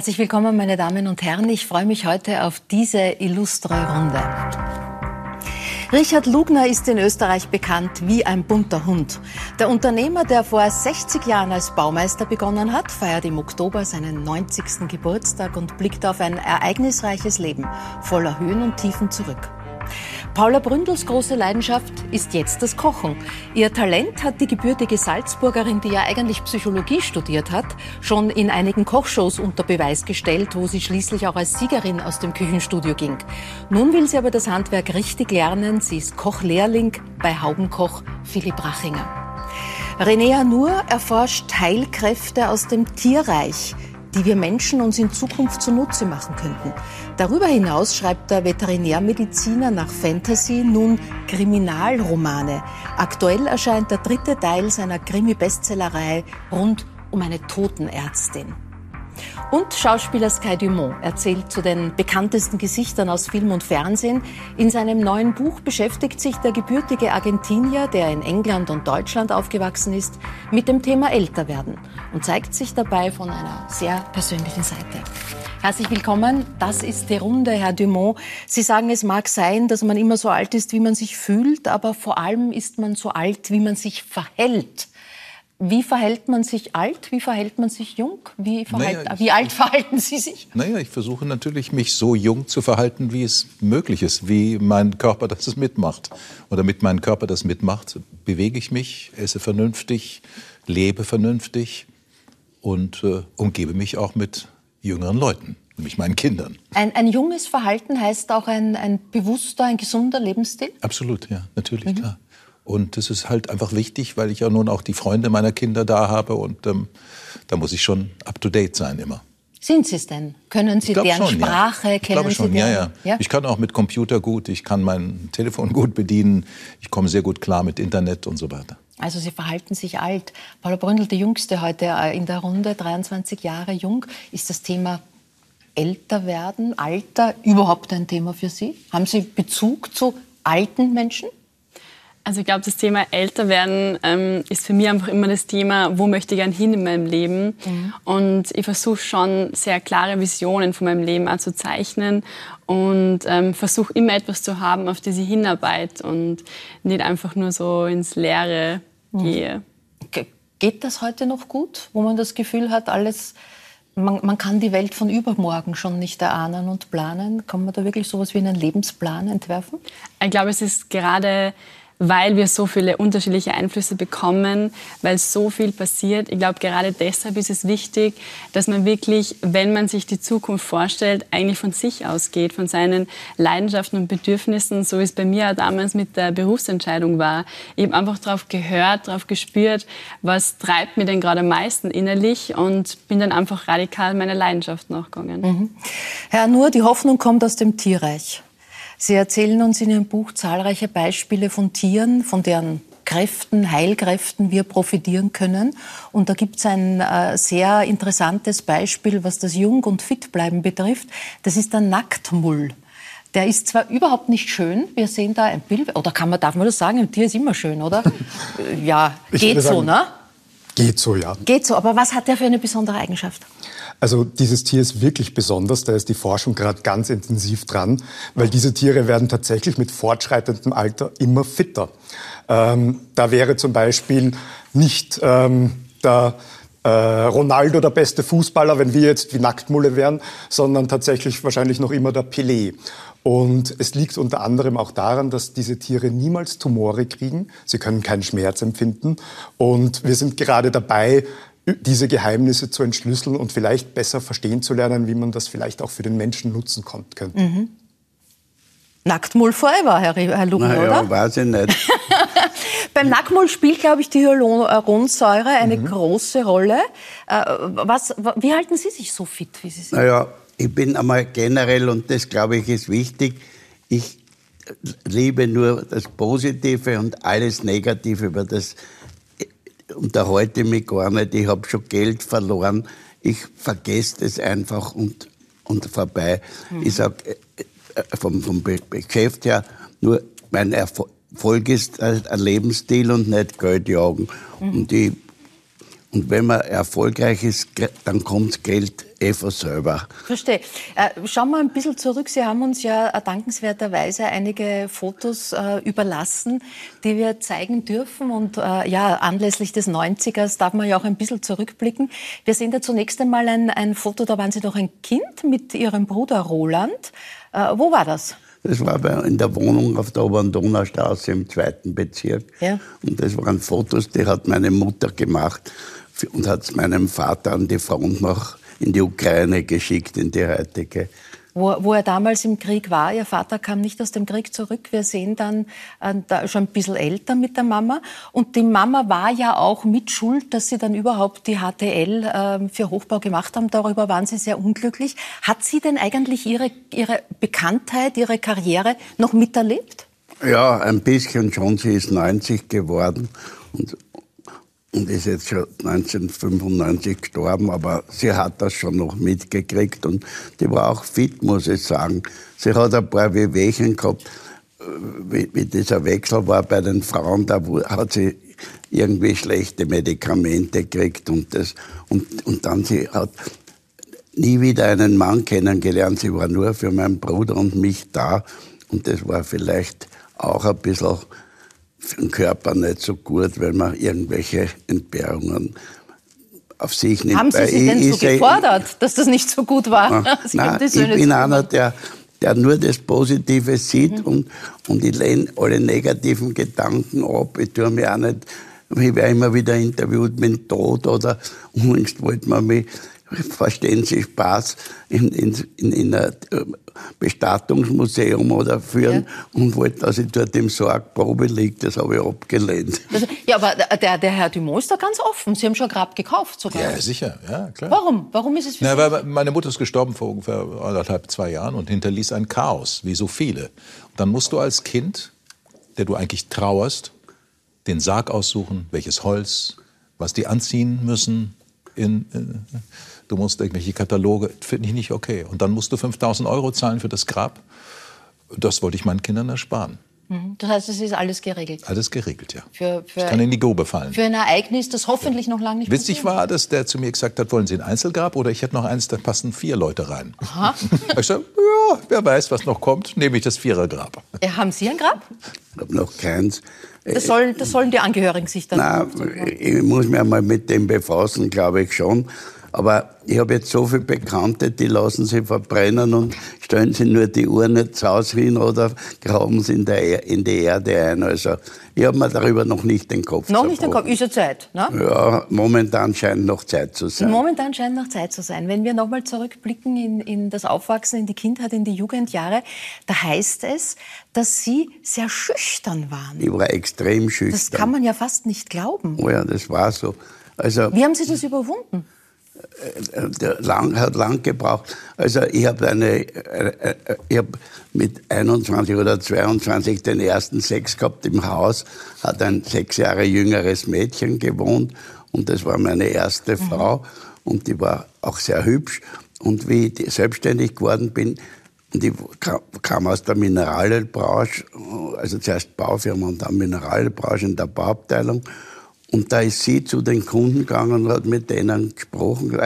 Herzlich willkommen, meine Damen und Herren. Ich freue mich heute auf diese illustre Runde. Richard Lugner ist in Österreich bekannt wie ein bunter Hund. Der Unternehmer, der vor 60 Jahren als Baumeister begonnen hat, feiert im Oktober seinen 90. Geburtstag und blickt auf ein ereignisreiches Leben voller Höhen und Tiefen zurück. Paula Bründels große Leidenschaft ist jetzt das Kochen. Ihr Talent hat die gebürtige Salzburgerin, die ja eigentlich Psychologie studiert hat, schon in einigen Kochshows unter Beweis gestellt, wo sie schließlich auch als Siegerin aus dem Küchenstudio ging. Nun will sie aber das Handwerk richtig lernen. Sie ist Kochlehrling bei Haubenkoch Philipp Rachinger. Renea Nur erforscht Heilkräfte aus dem Tierreich die wir Menschen uns in Zukunft zunutze machen könnten. Darüber hinaus schreibt der Veterinärmediziner nach Fantasy nun Kriminalromane. Aktuell erscheint der dritte Teil seiner Krimi-Bestsellerreihe rund um eine Totenärztin. Und Schauspieler Sky Dumont erzählt zu den bekanntesten Gesichtern aus Film und Fernsehen. In seinem neuen Buch beschäftigt sich der gebürtige Argentinier, der in England und Deutschland aufgewachsen ist, mit dem Thema Älterwerden und zeigt sich dabei von einer sehr persönlichen Seite. Herzlich willkommen. Das ist die Runde, Herr Dumont. Sie sagen, es mag sein, dass man immer so alt ist, wie man sich fühlt, aber vor allem ist man so alt, wie man sich verhält. Wie verhält man sich alt? Wie verhält man sich jung? Wie, verhält, naja, ich, wie alt verhalten Sie sich? Naja, ich versuche natürlich, mich so jung zu verhalten, wie es möglich ist, wie mein Körper das mitmacht. Und damit mein Körper das mitmacht, bewege ich mich, esse vernünftig, lebe vernünftig und äh, umgebe mich auch mit jüngeren Leuten, nämlich meinen Kindern. Ein, ein junges Verhalten heißt auch ein, ein bewusster, ein gesunder Lebensstil? Absolut, ja, natürlich, mhm. klar. Und das ist halt einfach wichtig, weil ich ja nun auch die Freunde meiner Kinder da habe und ähm, da muss ich schon up-to-date sein immer. Sind Sie es denn? Können Sie deren schon, Sprache? Ja. Ich kennen glaube schon, ja, ja, ja. Ich kann auch mit Computer gut, ich kann mein Telefon gut bedienen, ich komme sehr gut klar mit Internet und so weiter. Also Sie verhalten sich alt. Paula Bründel, die Jüngste heute äh, in der Runde, 23 Jahre jung. Ist das Thema älter werden, Alter überhaupt ein Thema für Sie? Haben Sie Bezug zu alten Menschen? Also ich glaube, das Thema älter werden ähm, ist für mich einfach immer das Thema, wo möchte ich gern hin in meinem Leben. Mhm. Und ich versuche schon sehr klare Visionen von meinem Leben auch zu zeichnen und ähm, versuche immer etwas zu haben, auf das ich hinarbeite und nicht einfach nur so ins Leere mhm. gehe. Ge geht das heute noch gut, wo man das Gefühl hat, alles man, man, kann die Welt von übermorgen schon nicht erahnen und planen. Kann man da wirklich so etwas wie einen Lebensplan entwerfen? Ich glaube, es ist gerade weil wir so viele unterschiedliche Einflüsse bekommen, weil so viel passiert. Ich glaube, gerade deshalb ist es wichtig, dass man wirklich, wenn man sich die Zukunft vorstellt, eigentlich von sich ausgeht, von seinen Leidenschaften und Bedürfnissen, so wie es bei mir auch damals mit der Berufsentscheidung war. Ich habe einfach darauf gehört, darauf gespürt, was treibt mich denn gerade am meisten innerlich und bin dann einfach radikal meiner Leidenschaft nachgegangen. Mhm. Herr Nur, die Hoffnung kommt aus dem Tierreich. Sie erzählen uns in Ihrem Buch zahlreiche Beispiele von Tieren, von deren Kräften, Heilkräften wir profitieren können. Und da gibt es ein äh, sehr interessantes Beispiel, was das Jung- und Fitbleiben betrifft. Das ist der Nacktmull. Der ist zwar überhaupt nicht schön. Wir sehen da ein Bild. Oder kann man, darf man das sagen? Ein Tier ist immer schön, oder? ja, geht so, ne? Geht so, ja. Geht so. Aber was hat der für eine besondere Eigenschaft? Also dieses Tier ist wirklich besonders, da ist die Forschung gerade ganz intensiv dran, weil diese Tiere werden tatsächlich mit fortschreitendem Alter immer fitter. Ähm, da wäre zum Beispiel nicht ähm, der Ronaldo der beste Fußballer, wenn wir jetzt wie Nacktmulle wären, sondern tatsächlich wahrscheinlich noch immer der Pelé. Und es liegt unter anderem auch daran, dass diese Tiere niemals Tumore kriegen. Sie können keinen Schmerz empfinden. Und wir sind gerade dabei, diese Geheimnisse zu entschlüsseln und vielleicht besser verstehen zu lernen, wie man das vielleicht auch für den Menschen nutzen könnte. Mhm. Nacktmull forever, Herr, Herr Lugen, naja, oder? weiß ich nicht. Beim Nacktmull spielt, glaube ich, die Hyaluronsäure eine mhm. große Rolle. Äh, was, wie halten Sie sich so fit, wie Sie sind? Naja, ich bin einmal generell, und das, glaube ich, ist wichtig, ich liebe nur das Positive und alles Negative, über das unterhalte mich gar nicht, ich habe schon Geld verloren, ich vergesse es einfach und, und vorbei. Mhm. Ich sage, äh, äh, vom, vom Geschäft her, nur mein Erfolg ist ein Lebensstil und nicht Geld jagen. Mhm. Und ich Und wenn man erfolgreich ist, dann kommt Geld eh von selber. Verstehe. Äh, schauen wir ein bisschen zurück. Sie haben uns ja äh, dankenswerterweise einige Fotos äh, überlassen, die wir zeigen dürfen. Und äh, ja, anlässlich des 90ers darf man ja auch ein bisschen zurückblicken. Wir sehen da zunächst einmal ein, ein Foto, da waren Sie doch ein Kind mit Ihrem Bruder Roland. Äh, wo war das? Das war in der Wohnung auf der Oberen Donaustraße im zweiten Bezirk. Ja. Und das waren Fotos, die hat meine Mutter gemacht und hat es meinem Vater an die Front noch in die Ukraine geschickt, in die heutige. Wo, wo, er damals im Krieg war. Ihr Vater kam nicht aus dem Krieg zurück. Wir sehen dann äh, schon ein bisschen älter mit der Mama. Und die Mama war ja auch mit Schuld, dass sie dann überhaupt die HTL äh, für Hochbau gemacht haben. Darüber waren sie sehr unglücklich. Hat sie denn eigentlich ihre, ihre Bekanntheit, ihre Karriere noch miterlebt? Ja, ein bisschen schon. Sie ist 90 geworden. Und und ist jetzt schon 1995 gestorben, aber sie hat das schon noch mitgekriegt und die war auch fit, muss ich sagen. Sie hat ein paar Wehwehchen gehabt, äh, wie, dieser Wechsel war bei den Frauen, da hat sie irgendwie schlechte Medikamente gekriegt und das, und, und dann sie hat nie wieder einen Mann kennengelernt, sie war nur für meinen Bruder und mich da und das war vielleicht auch ein bisschen für den Körper nicht so gut, weil man irgendwelche Entbehrungen auf sich nimmt. Haben Sie sie denn so gefordert, dass das nicht so gut war? Ah, nein, ich bin einer, der, der nur das Positive sieht mhm. und, und ich lehne alle negativen Gedanken ab. Ich tue mich auch nicht, ich werde immer wieder interviewt mit dem Tod oder unlängst wollte man mich verstehen Sie Spaß in, in, in, in ein äh, Bestattungsmuseum oder führen ja. und wollten, dass ich dort im Sarg Probe liege. Das habe ich abgelehnt. Also, ja, aber der, der Herr Dumont ist da ganz offen. Sie haben schon ein Grab gekauft sogar. Ja, sicher. Ja, klar. Warum? Warum ist es für Na, weil Meine Mutter ist gestorben vor ungefähr anderthalb, zwei Jahren und hinterließ ein Chaos, wie so viele. Und dann musst du als Kind, der du eigentlich trauerst, den Sarg aussuchen, welches Holz, was die anziehen müssen, in, in, du musst irgendwelche Kataloge, finde ich nicht okay. Und dann musst du 5000 Euro zahlen für das Grab. Das wollte ich meinen Kindern ersparen. Mhm. Das heißt, es ist alles geregelt? Alles geregelt, ja. Für, für ich kann in die Grube fallen. Für ein Ereignis, das hoffentlich noch lange nicht Witzig war, dass der zu mir gesagt hat, wollen Sie ein Einzelgrab oder ich hätte noch eins, da passen vier Leute rein. Aha. ich sage, ja, wer weiß, was noch kommt, nehme ich das Vierergrab. Ja, haben Sie ein Grab? Ich habe noch keins. Das sollen, das sollen die Angehörigen sich dann... Nein, ich muss mich einmal mit dem befassen, glaube ich schon. Aber ich habe jetzt so viele Bekannte, die lassen sie verbrennen und stellen sie nur die Urne zu Hause hin oder graben sie in, der, in die Erde ein. Also ich habe mir darüber noch nicht den Kopf Noch nicht den Kopf, ist ja Zeit, ne? Ja, momentan scheint noch Zeit zu sein. Momentan scheint noch Zeit zu sein. Wenn wir nochmal zurückblicken in, in das Aufwachsen, in die Kindheit, in die Jugendjahre, da heißt es, dass Sie sehr schüchtern waren. Ich war extrem schüchtern. Das kann man ja fast nicht glauben. Oh ja, das war so. Also, Wie haben Sie das überwunden? Lang, hat lang gebraucht. Also ich habe eine, äh, äh, ich habe mit 21 oder 22 den ersten Sex gehabt im Haus, hat ein sechs Jahre jüngeres Mädchen gewohnt und das war meine erste mhm. Frau und die war auch sehr hübsch. Und wie ich selbstständig geworden bin, und ich kam aus der Mineralbranche, also zuerst Baufirma und dann Mineralbranche in der Bauabteilung. Und da ist sie zu den Kunden gegangen und hat mit denen gesprochen.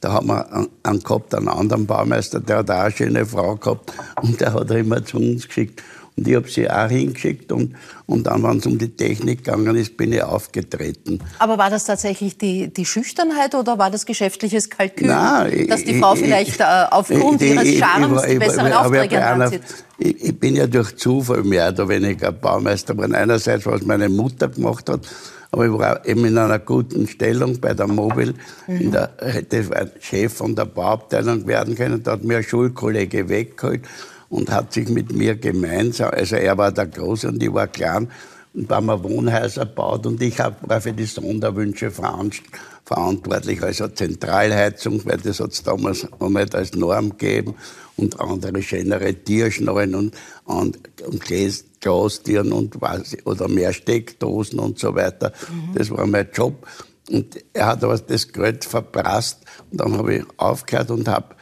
Da haben wir einen gehabt, einen anderen Baumeister, der hat auch eine schöne Frau gehabt. Und der hat er immer zu uns geschickt. Und ich habe sie auch hingeschickt. Und, und dann, wenn es um die Technik gegangen ist, bin ich aufgetreten. Aber war das tatsächlich die, die Schüchternheit oder war das geschäftliches Kalkül? Nein, dass die Frau ich, vielleicht äh, aufgrund ich, ihres Charmes die besseren Aufträge anzieht? Ich, ich bin ja durch Zufall mehr oder weniger Baumeister geworden. Einerseits, was meine Mutter gemacht hat, aber ich war eben in einer guten Stellung bei der Mobil. Mhm. Der, hätte Chef von der Bauabteilung werden können. Da hat mir ein Schulkollege weggeholt und hat sich mit mir gemeinsam, also er war der Große und ich war klein, und haben wir Wohnhäuser gebaut und ich war für die Sonderwünsche verantwortlich, also Zentralheizung, weil das hat es damals noch nicht als Norm gegeben und andere schönere Tierschnallen und, und, und Gläs, Glastüren und was, oder mehr Steckdosen und so weiter. Mhm. Das war mein Job. Und er hat aber das Geld verprasst. Und dann habe ich aufgehört und habe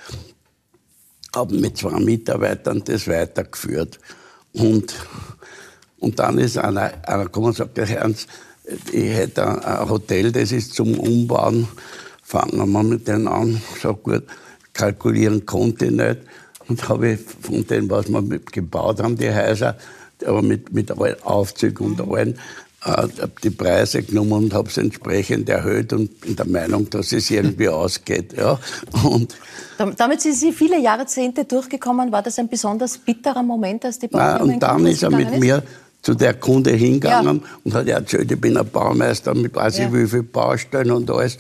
hab mit zwei Mitarbeitern das weitergeführt. Und, und dann ist einer, einer gekommen und sagt, Herr Ernst, ich hätte ein Hotel, das ist zum Umbauen. Fangen wir mit denen an. So gut, kalkulieren konnte ich nicht. Und habe von dem, was wir gebaut haben, die Häuser, aber mit, mit Aufzug und allen, äh, die Preise genommen und habe es entsprechend erhöht und bin der Meinung, dass es irgendwie ausgeht. Ja. Und Damit sind Sie viele Jahrzehnte durchgekommen. War das ein besonders bitterer Moment, als die Baufirma Und dann ist er mit ist? mir zu der Kunde hingegangen ja. und hat erzählt, ich bin ein Baumeister mit weiß ich ja. wie viel Baustellen und alles.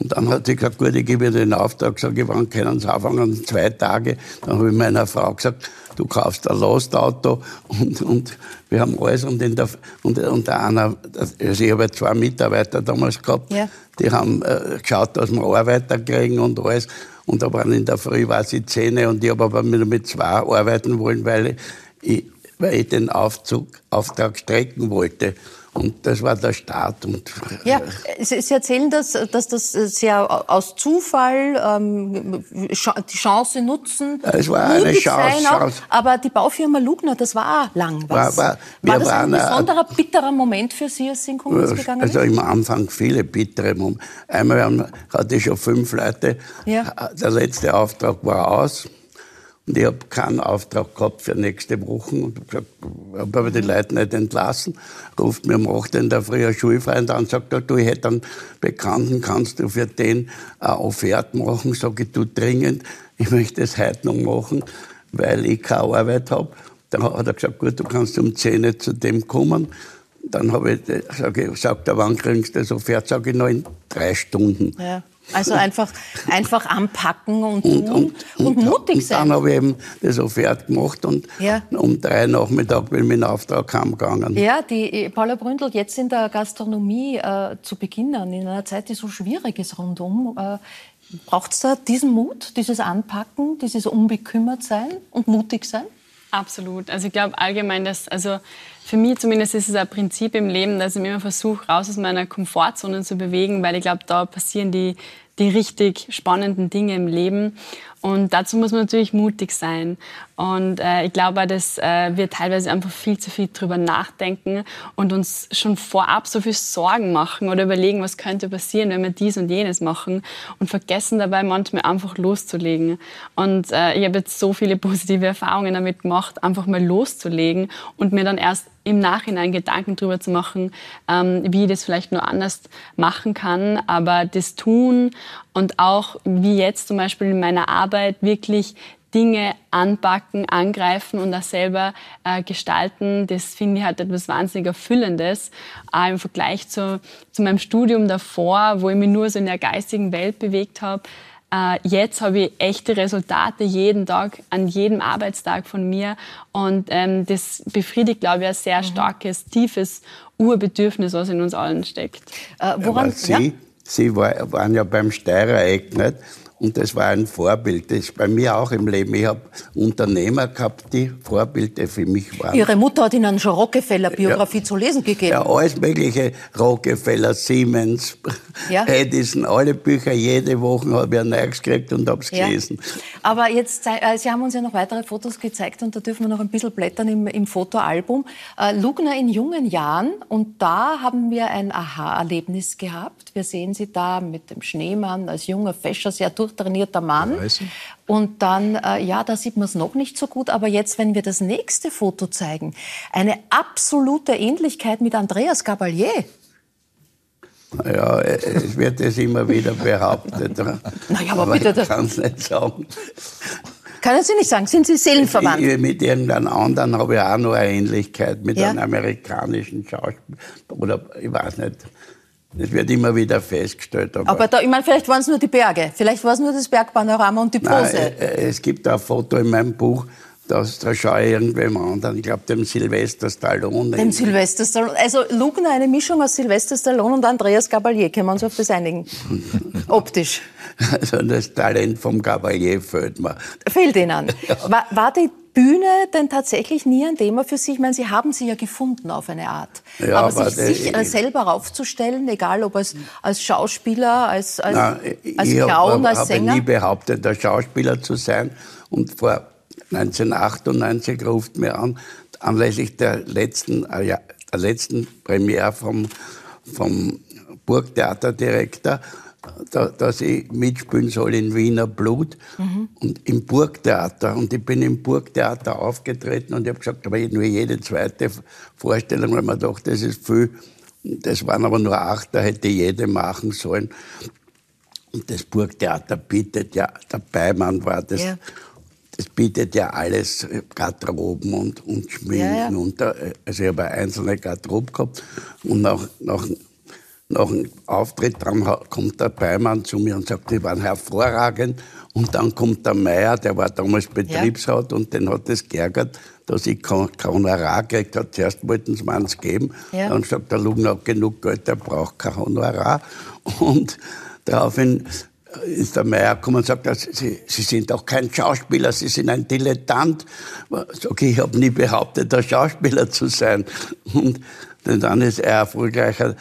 Und dann hat sie gesagt, gut, ich gebe dir den Auftrag. Sag ich, wann können Sie anfangen? Zwei Tage. Dann habe ich meiner Frau gesagt, du kaufst ein Lastauto und, und wir haben alles. Und, in der, und, und der einer, also ich habe zwei Mitarbeiter damals gehabt, ja. die haben äh, geschaut, dass wir Arbeiter kriegen und alles. Und da waren in der Früh war sie Zähne und ich habe aber nur mit zwei arbeiten wollen, weil ich, weil ich den Aufzug, Auftrag strecken wollte. Und das war der Start. Und ja, Sie erzählen das, dass das sehr aus Zufall ähm, die Chance nutzen. Es war eine Chance, Chance. Aber die Baufirma Lugner, das war lang was. War, war, war das ein besonderer, bitterer Moment für Sie, als Sie in Konkurs gegangen sind? Also im Anfang viele bittere Momente. Einmal hatte ich schon fünf Leute. Ja. Der letzte Auftrag war aus. Und ich habe keinen Auftrag gehabt für nächste Woche und habe hab aber die Leute nicht entlassen. Ruft mir 8. in der Früh Schulfreund an und sagt, du, ich hätte einen Bekannten, kannst du für den eine Offerte machen? Sag ich, du dringend, ich möchte es heute noch machen, weil ich keine Arbeit habe. Dann hat er gesagt, gut, du kannst um 10 Uhr zu dem kommen. Dann habe ich, sag ich, sagt er, wann kriegst du das Offerte? Sag ich, noch in drei Stunden. Ja. Also einfach, einfach anpacken und tun und, und, und, und mutig sein. Und dann habe ich eben das Offert gemacht und ja. um drei Nachmittag bin ich mit dem Auftrag heimgegangen. Ja, die Paula Bründel, jetzt in der Gastronomie äh, zu beginnen, in einer Zeit, die so schwierig ist rundum, äh, braucht es da diesen Mut, dieses Anpacken, dieses unbekümmert sein und mutig sein? Absolut. Also ich glaube allgemein, dass, also für mich zumindest ist es ein Prinzip im Leben, dass ich mir immer versuche, raus aus meiner Komfortzone zu bewegen, weil ich glaube, da passieren die, die richtig spannenden Dinge im Leben. Und dazu muss man natürlich mutig sein. Und äh, ich glaube, dass äh, wir teilweise einfach viel zu viel drüber nachdenken und uns schon vorab so viel Sorgen machen oder überlegen, was könnte passieren, wenn wir dies und jenes machen und vergessen dabei manchmal einfach loszulegen. Und äh, ich habe jetzt so viele positive Erfahrungen damit gemacht, einfach mal loszulegen und mir dann erst im Nachhinein Gedanken darüber zu machen, ähm, wie ich das vielleicht nur anders machen kann. Aber das Tun und auch wie jetzt zum Beispiel in meiner Arbeit wirklich Dinge anpacken, angreifen und auch selber äh, gestalten, das finde ich halt etwas wahnsinnig Erfüllendes. Auch im Vergleich zu, zu meinem Studium davor, wo ich mich nur so in der geistigen Welt bewegt habe. Äh, jetzt habe ich echte Resultate jeden Tag, an jedem Arbeitstag von mir. Und ähm, das befriedigt, glaube ich, ein sehr mhm. starkes, tiefes Urbedürfnis, was in uns allen steckt. Äh, woran, Sie, ja? Sie war, waren ja beim Steirereck, nicht? Und das war ein Vorbild. Das ist bei mir auch im Leben. Ich habe Unternehmer gehabt, die Vorbilder für mich waren. Ihre Mutter hat Ihnen schon Rockefeller-Biografie ja, zu lesen gegeben. Ja, alles mögliche. Rockefeller, Siemens, ja. Edison, alle Bücher. Jede Woche habe ich ein neues gekriegt und habe es ja. gelesen. Aber jetzt, äh, Sie haben uns ja noch weitere Fotos gezeigt und da dürfen wir noch ein bisschen blättern im, im Fotoalbum. Äh, Lugner in jungen Jahren und da haben wir ein Aha-Erlebnis gehabt. Wir sehen Sie da mit dem Schneemann als junger Fescher, sehr durch durchtrainierter Mann. Und dann, äh, ja, da sieht man es noch nicht so gut. Aber jetzt, wenn wir das nächste Foto zeigen, eine absolute Ähnlichkeit mit Andreas Gabalier. Ja, es wird es immer wieder behauptet. naja, aber, aber bitte. Ich kann es nicht sagen. Können Sie nicht sagen, sind Sie seelenverwandt? Ich, mit irgendeinem anderen habe ich auch noch eine Ähnlichkeit mit ja? einem amerikanischen Schauspieler. Oder ich weiß nicht. Das wird immer wieder festgestellt. Aber, aber da, ich meine, vielleicht waren es nur die Berge, vielleicht war es nur das Bergpanorama und die Pose. Nein, äh, äh, es gibt ein Foto in meinem Buch, das, da schaue ich irgendwem anderen, ich glaube dem Sylvester Stallone. Dem Sylvester Stallone. Also Lugner, eine Mischung aus Sylvester Stallone und Andreas Gabalier, können wir uns auf das einigen? Optisch. Also das Talent vom Gabalier fehlt mir. Fehlt Ihnen. Ja. War, war die Bühne denn tatsächlich nie ein Thema für Sie? Ich meine, Sie haben sie ja gefunden auf eine Art. Ja, aber, aber sich, sich ich, selber aufzustellen, egal ob als, als Schauspieler, als, als, na, als Clown, als Sänger? Ich habe nie behauptet, der Schauspieler zu sein. Und vor 1998 ruft mir an, anlässlich der letzten, äh, der letzten Premiere vom vom Burgtheaterdirektor, da, dass ich mitspielen soll in Wiener Blut mhm. und im Burgtheater. Und ich bin im Burgtheater aufgetreten und ich habe gesagt, aber nur jede zweite Vorstellung, weil man doch, das ist viel. Das waren aber nur acht, da hätte jede machen sollen. Und das Burgtheater bietet ja, der Beimann war das. Ja. Das bietet ja alles, Garderoben und, und Schminken. Ja, ja. Und da, also ich habe eine einzelne Garderobe gehabt. Und nach, nach nach dem Auftritt dann kommt der Beimann zu mir und sagt, die waren hervorragend. Und dann kommt der Meier, der war damals Betriebsrat ja. und den hat es geärgert, dass ich kein Honorar gekriegt habe. Zuerst wollten sie mir eins geben. Ja. Dann sagt der Lugner, hat genug Geld, der braucht kein Honorar. Und daraufhin ist der Meier gekommen und sagt, Sie, Sie sind doch kein Schauspieler, Sie sind ein Dilettant. Sag ich, ich habe nie behauptet, ein Schauspieler zu sein. Und dann ist er erfolgreicher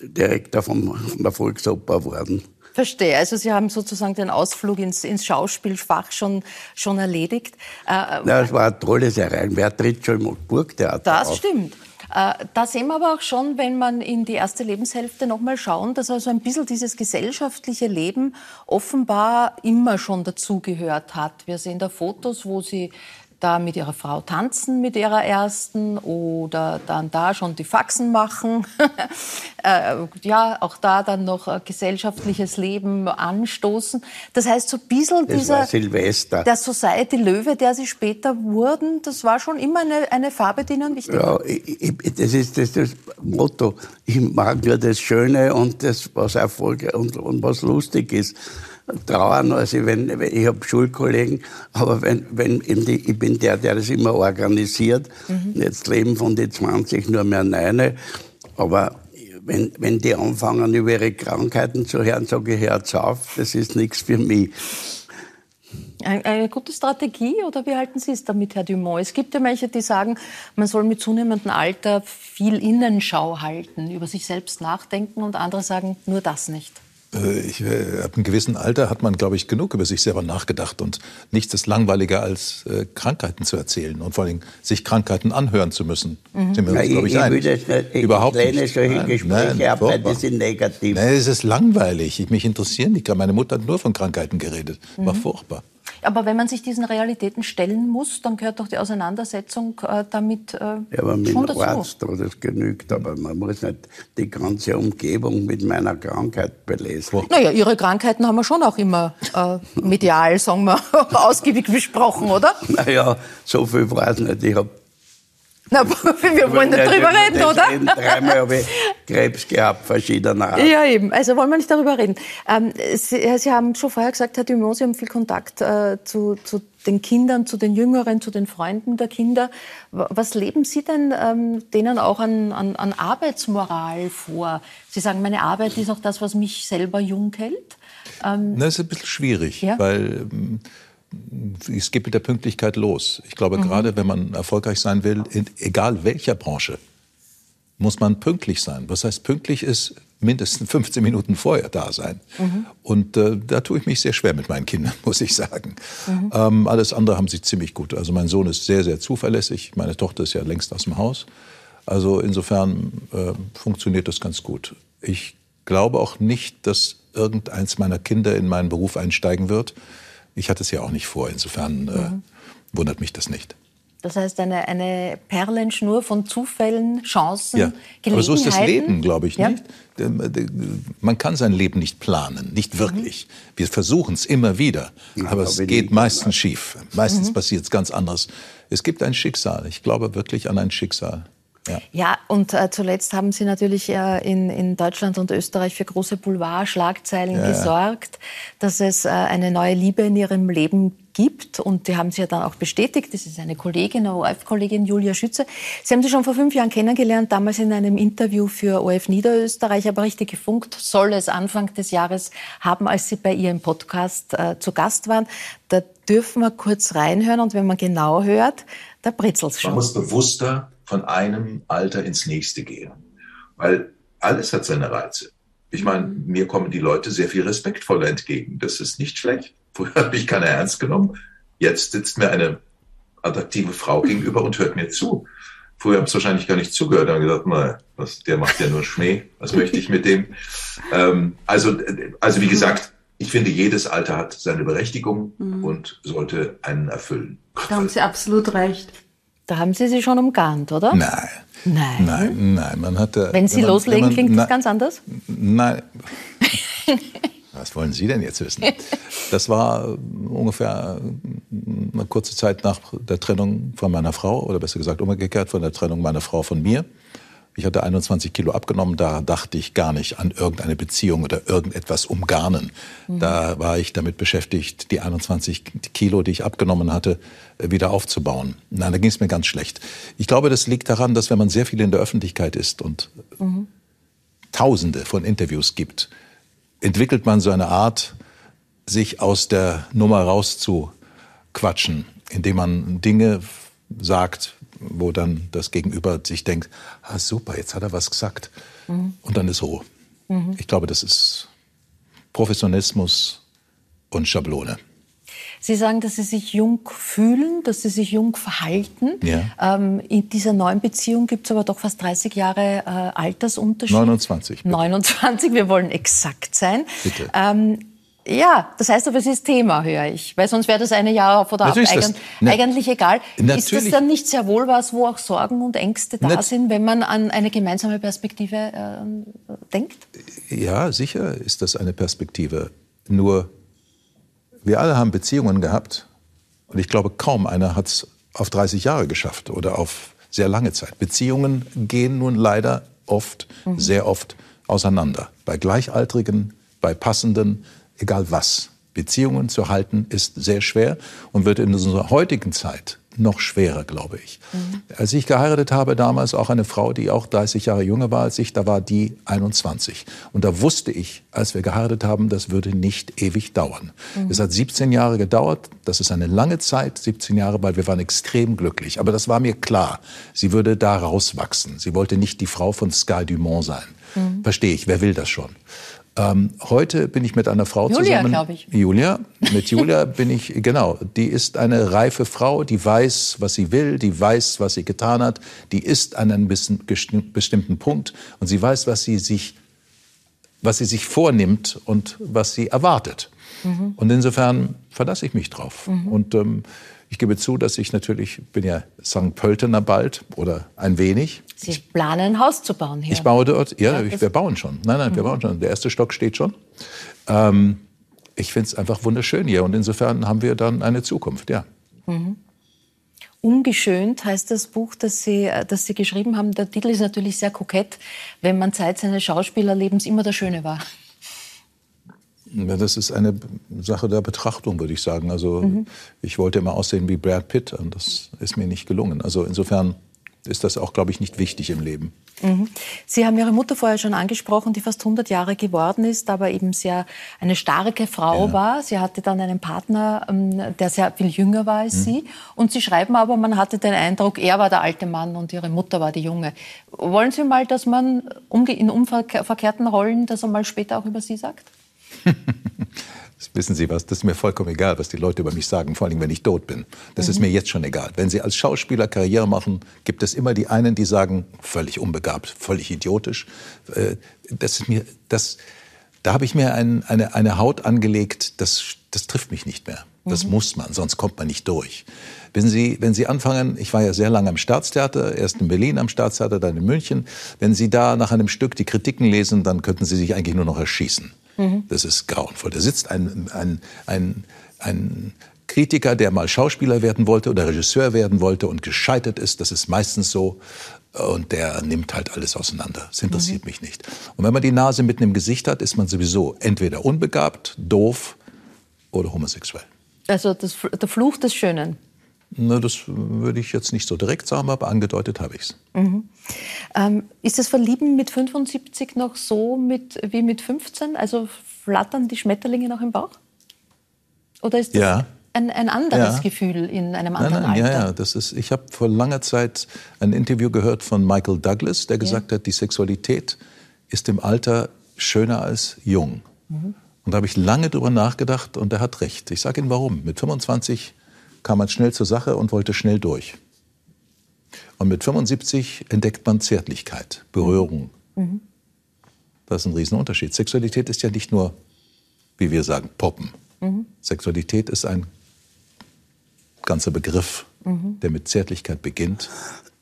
Direktor vom, von der Volksoper geworden. Verstehe. Also Sie haben sozusagen den Ausflug ins, ins Schauspielfach schon, schon erledigt. Äh, ja, es war eine tolle Serie. Wer tritt schon im Burgtheater Das auf? stimmt. Äh, da sehen wir aber auch schon, wenn man in die erste Lebenshälfte nochmal schauen, dass also ein bisschen dieses gesellschaftliche Leben offenbar immer schon dazugehört hat. Wir sehen da Fotos, wo Sie da mit ihrer Frau tanzen, mit ihrer ersten, oder dann da schon die Faxen machen. äh, ja, auch da dann noch äh, gesellschaftliches Leben anstoßen. Das heißt, so ein bisschen das dieser Silvester. der Society Löwe, der sie später wurden, das war schon immer eine, eine Farbe, die ihnen wichtig war. Ja, ich, das ist das, das, Motto. Ich mag nur das Schöne und das, was Erfolg und, und was lustig ist trauern, also wenn, ich habe Schulkollegen, aber wenn, wenn die, ich bin der, der das immer organisiert, mhm. jetzt leben von den 20 nur mehr neune, aber wenn, wenn die anfangen, über ihre Krankheiten zu hören, sage ich, hört's auf, das ist nichts für mich. Eine gute Strategie oder wie halten Sie es damit, Herr Dumont? Es gibt ja welche, die sagen, man soll mit zunehmendem Alter viel Innenschau halten, über sich selbst nachdenken und andere sagen, nur das nicht. Äh, ich, äh, ab einem gewissen Alter hat man, glaube ich, genug über sich selber nachgedacht und nichts ist langweiliger als äh, Krankheiten zu erzählen und vor allem sich Krankheiten anhören zu müssen. Mhm. Sind wir uns, glaube ich, ich, einig. Ich, ich Überhaupt nicht. solche nein, Gespräche nein, ab, weil die sind negativ. Nein, es ist langweilig. Ich, mich interessieren die Meine Mutter hat nur von Krankheiten geredet. War mhm. furchtbar. Aber wenn man sich diesen Realitäten stellen muss, dann gehört doch die Auseinandersetzung äh, damit äh, ja, aber mit schon dazu. Arzt, das genügt, aber man muss nicht die ganze Umgebung mit meiner Krankheit belesen. Naja, Ihre Krankheiten haben wir schon auch immer äh, medial, sagen wir, ausgiebig besprochen, oder? Naja, so viel weiß ich nicht. Ich habe na, wir wollen nicht drüber reden, oder? Reden. Dreimal habe ich Krebs gehabt, verschiedener Art. Ja, eben. Also wollen wir nicht darüber reden. Ähm, Sie, Sie, haben schon vorher gesagt, Herr Dumont, Sie haben viel Kontakt äh, zu, zu, den Kindern, zu den Jüngeren, zu den Freunden der Kinder. Was leben Sie denn ähm, denen auch an, an, an Arbeitsmoral vor? Sie sagen, meine Arbeit ist auch das, was mich selber jung hält. Ähm, das ist ein bisschen schwierig, ja? weil ähm, es geht mit der Pünktlichkeit los. Ich glaube, mhm. gerade wenn man erfolgreich sein will, in, egal welcher Branche, muss man pünktlich sein. Was heißt pünktlich ist mindestens 15 Minuten vorher da sein. Mhm. Und äh, da tue ich mich sehr schwer mit meinen Kindern, muss ich sagen. Mhm. Ähm, alles andere haben sie ziemlich gut. Also mein Sohn ist sehr, sehr zuverlässig. Meine Tochter ist ja längst aus dem Haus. Also insofern äh, funktioniert das ganz gut. Ich glaube auch nicht, dass irgendeins meiner Kinder in meinen Beruf einsteigen wird. Ich hatte es ja auch nicht vor. Insofern äh, mhm. wundert mich das nicht. Das heißt, eine, eine Perlenschnur von Zufällen, Chancen, ja. Gelegenheiten. Aber so ist das Leben, glaube ich, ja. nicht? Man kann sein Leben nicht planen, nicht wirklich. Mhm. Wir versuchen es immer wieder, ja, aber es geht meistens schief. Meistens mhm. passiert es ganz anders. Es gibt ein Schicksal. Ich glaube wirklich an ein Schicksal. Ja, ja und äh, zuletzt haben Sie natürlich äh, in, in Deutschland und Österreich für große Boulevard-Schlagzeilen ja. gesorgt, dass es äh, eine neue Liebe in Ihrem Leben gibt. Und die haben Sie ja dann auch bestätigt. Das ist eine Kollegin, eine ORF-Kollegin, Julia Schütze. Sie haben sie schon vor fünf Jahren kennengelernt, damals in einem Interview für ORF Niederösterreich, aber richtig gefunkt soll es Anfang des Jahres haben, als Sie bei ihrem Podcast äh, zu Gast waren. Da dürfen wir kurz reinhören und wenn man genau hört, da britzelt es schon. Man muss bewusster von einem Alter ins nächste gehen. Weil alles hat seine Reize. Ich meine, mir kommen die Leute sehr viel respektvoller entgegen. Das ist nicht schlecht. Vorher habe ich keiner ernst genommen. Jetzt sitzt mir eine attraktive Frau gegenüber und hört mir zu. Früher habe ich wahrscheinlich gar nicht zugehört und gesagt, nein, was, der macht ja nur Schnee. Was möchte ich mit dem? Ähm, also, also wie gesagt, ich finde, jedes Alter hat seine Berechtigung mhm. und sollte einen erfüllen. Da haben Sie absolut recht. Da haben Sie sie schon umgarnt, oder? Nein. Nein. Nein, nein. Man hatte, wenn Sie wenn man, loslegen, man, klingt na, das ganz anders? Nein. Was wollen Sie denn jetzt wissen? Das war ungefähr eine kurze Zeit nach der Trennung von meiner Frau, oder besser gesagt umgekehrt von der Trennung meiner Frau von mir. Ich hatte 21 Kilo abgenommen, da dachte ich gar nicht an irgendeine Beziehung oder irgendetwas umgarnen. Mhm. Da war ich damit beschäftigt, die 21 Kilo, die ich abgenommen hatte, wieder aufzubauen. Nein, da ging es mir ganz schlecht. Ich glaube, das liegt daran, dass wenn man sehr viel in der Öffentlichkeit ist und mhm. Tausende von Interviews gibt, entwickelt man so eine Art, sich aus der Nummer rauszuquatschen, indem man Dinge sagt, wo dann das Gegenüber sich denkt, ah super, jetzt hat er was gesagt. Mhm. Und dann ist Ruhe. Mhm. Ich glaube, das ist Professionalismus und Schablone. Sie sagen, dass Sie sich jung fühlen, dass Sie sich jung verhalten. Ja. Ähm, in dieser neuen Beziehung gibt es aber doch fast 30 Jahre äh, Altersunterschied. 29. Bitte. 29, wir wollen exakt sein. Bitte. Ähm, ja, das heißt aber, es ist Thema, höre ich. Weil sonst wäre das eine Jahr auf oder ab eigen, ne, eigentlich egal. Ist das dann nicht sehr wohl was, wo auch Sorgen und Ängste da sind, wenn man an eine gemeinsame Perspektive äh, denkt? Ja, sicher ist das eine Perspektive. Nur, wir alle haben Beziehungen gehabt. Und ich glaube, kaum einer hat es auf 30 Jahre geschafft oder auf sehr lange Zeit. Beziehungen gehen nun leider oft, mhm. sehr oft auseinander. Bei Gleichaltrigen, bei Passenden, egal was. Beziehungen zu halten ist sehr schwer und wird in unserer heutigen Zeit noch schwerer, glaube ich. Mhm. Als ich geheiratet habe, damals auch eine Frau, die auch 30 Jahre jünger war als ich, da war die 21. Und da wusste ich, als wir geheiratet haben, das würde nicht ewig dauern. Mhm. Es hat 17 Jahre gedauert. Das ist eine lange Zeit, 17 Jahre, weil wir waren extrem glücklich. Aber das war mir klar. Sie würde da rauswachsen. Sie wollte nicht die Frau von Sky Dumont sein. Mhm. Verstehe ich. Wer will das schon? Ähm, heute bin ich mit einer Frau Julia, zusammen. glaube ich. Julia, mit Julia bin ich, genau, die ist eine reife Frau, die weiß, was sie will, die weiß, was sie getan hat, die ist an einem bestimmten Punkt und sie weiß, was sie sich, was sie sich vornimmt und was sie erwartet. Mhm. Und insofern verlasse ich mich drauf. Mhm. Und ähm, ich gebe zu, dass ich natürlich, bin ja St. Pöltener bald oder ein wenig. Sie planen ein Haus zu bauen hier. Ich baue dort, ja, ja wir bauen schon. Nein, nein, mhm. wir bauen schon. Der erste Stock steht schon. Ähm, ich finde es einfach wunderschön hier und insofern haben wir dann eine Zukunft, ja. Mhm. Ungeschönt heißt das Buch, das Sie, das Sie geschrieben haben. Der Titel ist natürlich sehr kokett, wenn man Zeit seines Schauspielerlebens immer der Schöne war. Ja, das ist eine Sache der Betrachtung, würde ich sagen. Also mhm. ich wollte immer aussehen wie Brad Pitt und das ist mir nicht gelungen. Also insofern ist das auch, glaube ich, nicht wichtig im Leben. Mhm. Sie haben Ihre Mutter vorher schon angesprochen, die fast 100 Jahre geworden ist, aber eben sehr eine starke Frau ja. war. Sie hatte dann einen Partner, ähm, der sehr viel jünger war als mhm. Sie. Und Sie schreiben aber, man hatte den Eindruck, er war der alte Mann und Ihre Mutter war die junge. Wollen Sie mal, dass man in umverkehrten Rollen das einmal später auch über Sie sagt? Das wissen Sie was, das ist mir vollkommen egal, was die Leute über mich sagen, vor allem wenn ich tot bin. Das mhm. ist mir jetzt schon egal. Wenn Sie als Schauspieler Karriere machen, gibt es immer die einen, die sagen, völlig unbegabt, völlig idiotisch. Äh, das ist mir, das, da habe ich mir ein, eine, eine Haut angelegt, das, das trifft mich nicht mehr. Das mhm. muss man, sonst kommt man nicht durch. Wenn Sie, wenn Sie anfangen, ich war ja sehr lange am Staatstheater, erst in Berlin am Staatstheater, dann in München. Wenn Sie da nach einem Stück die Kritiken lesen, dann könnten Sie sich eigentlich nur noch erschießen. Das ist grauenvoll. Da sitzt ein, ein, ein, ein Kritiker, der mal Schauspieler werden wollte oder Regisseur werden wollte und gescheitert ist. Das ist meistens so. Und der nimmt halt alles auseinander. Das interessiert mhm. mich nicht. Und wenn man die Nase mitten im Gesicht hat, ist man sowieso entweder unbegabt, doof oder homosexuell. Also das, der Fluch des Schönen. Na, das würde ich jetzt nicht so direkt sagen, aber angedeutet habe ich es. Mhm. Ähm, ist das Verlieben mit 75 noch so mit, wie mit 15? Also flattern die Schmetterlinge noch im Bauch? Oder ist das ja. ein, ein anderes ja. Gefühl in einem anderen nein, nein, Alter? Ja, ja. Das ist, ich habe vor langer Zeit ein Interview gehört von Michael Douglas, der gesagt ja. hat, die Sexualität ist im Alter schöner als jung. Mhm. Und da habe ich lange drüber nachgedacht und er hat recht. Ich sage Ihnen warum. Mit 25 kam man schnell zur Sache und wollte schnell durch. Und mit 75 entdeckt man Zärtlichkeit, Berührung. Mhm. Das ist ein Riesenunterschied. Sexualität ist ja nicht nur, wie wir sagen, Poppen. Mhm. Sexualität ist ein ganzer Begriff, mhm. der mit Zärtlichkeit beginnt,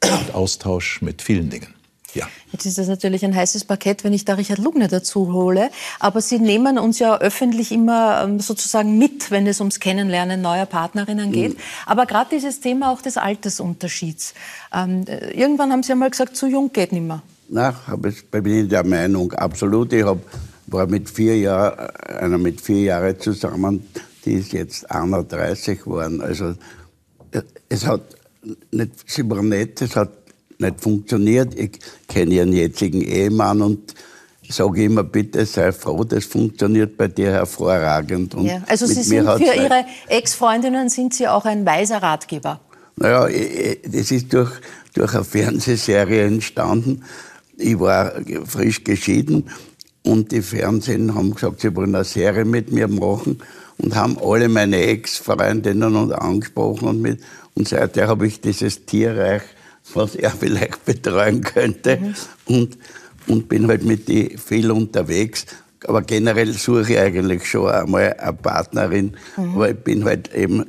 mit Austausch, mit vielen Dingen. Ja. Jetzt ist das natürlich ein heißes Parkett, wenn ich da Richard Lugner dazu hole. Aber Sie nehmen uns ja öffentlich immer ähm, sozusagen mit, wenn es ums Kennenlernen neuer Partnerinnen geht. Mhm. Aber gerade dieses Thema auch des Altersunterschieds. Ähm, äh, irgendwann haben Sie einmal gesagt, zu jung geht nicht mehr. Na, ich bin der Meinung, absolut. Ich hab, war mit vier Jahren, einer mit vier Jahren zusammen, die ist jetzt 31 geworden. Also, äh, es hat nicht, sie war nett, es hat nicht funktioniert. Ich kenne ihren jetzigen Ehemann und sage immer, bitte sei froh, das funktioniert bei dir hervorragend. Und ja, also Sie sind für Ihre Ex-Freundinnen sind Sie auch ein weiser Ratgeber? Naja, das ist durch, durch eine Fernsehserie entstanden. Ich war frisch geschieden und die Fernsehen haben gesagt, sie wollen eine Serie mit mir machen und haben alle meine Ex-Freundinnen angesprochen und, mit, und seither habe ich dieses Tierreich was er vielleicht betreuen könnte. Mhm. Und, und bin halt mit die viel unterwegs. Aber generell suche ich eigentlich schon einmal eine Partnerin. Mhm. Aber ich bin halt eben,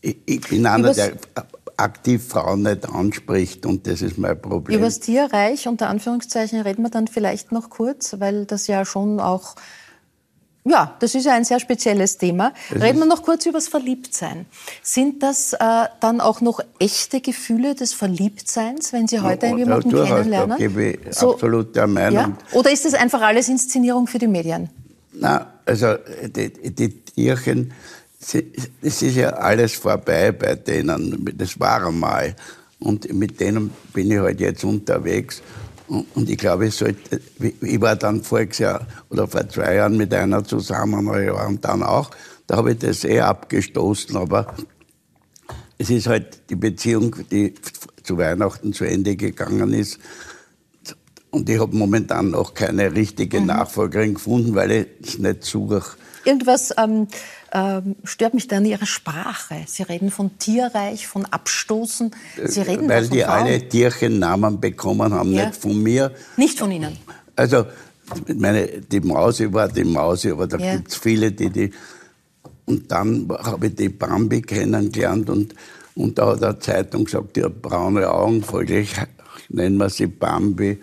ich, ich bin einer, der aktiv Frauen nicht anspricht und das ist mein Problem. Über das Tierreich, unter Anführungszeichen, reden wir dann vielleicht noch kurz, weil das ja schon auch ja, das ist ja ein sehr spezielles Thema. Reden wir noch kurz über das Verliebtsein. Sind das äh, dann auch noch echte Gefühle des Verliebtseins, wenn Sie heute ja, jemanden ja, kennenlernen? Da gebe ich so, absolut der Meinung. Ja? Oder ist das einfach alles Inszenierung für die Medien? Na, also die, die Tierchen, es ist ja alles vorbei bei denen. Das war einmal. Und mit denen bin ich halt jetzt unterwegs. Und ich glaube, ich, sollte, ich war dann voriges Jahr oder vor zwei Jahren mit einer zusammen und dann auch. Da habe ich das eh abgestoßen, aber es ist halt die Beziehung, die zu Weihnachten zu Ende gegangen ist. Und ich habe momentan noch keine richtige mhm. Nachfolgerin gefunden, weil ich es nicht suche. Irgendwas ähm, ähm, stört mich dann Ihre Sprache. Sie reden von Tierreich, von Abstoßen. Sie äh, reden Weil die Frauen. alle Tierchennamen bekommen haben, ja. nicht von mir. Nicht von Ihnen? Also, meine, die Mause war die Mause, aber da ja. gibt es viele, die die... Und dann habe ich die Bambi kennengelernt und, und da hat eine Zeitung gesagt, die hat braune Augen, folglich nennen wir sie Bambi.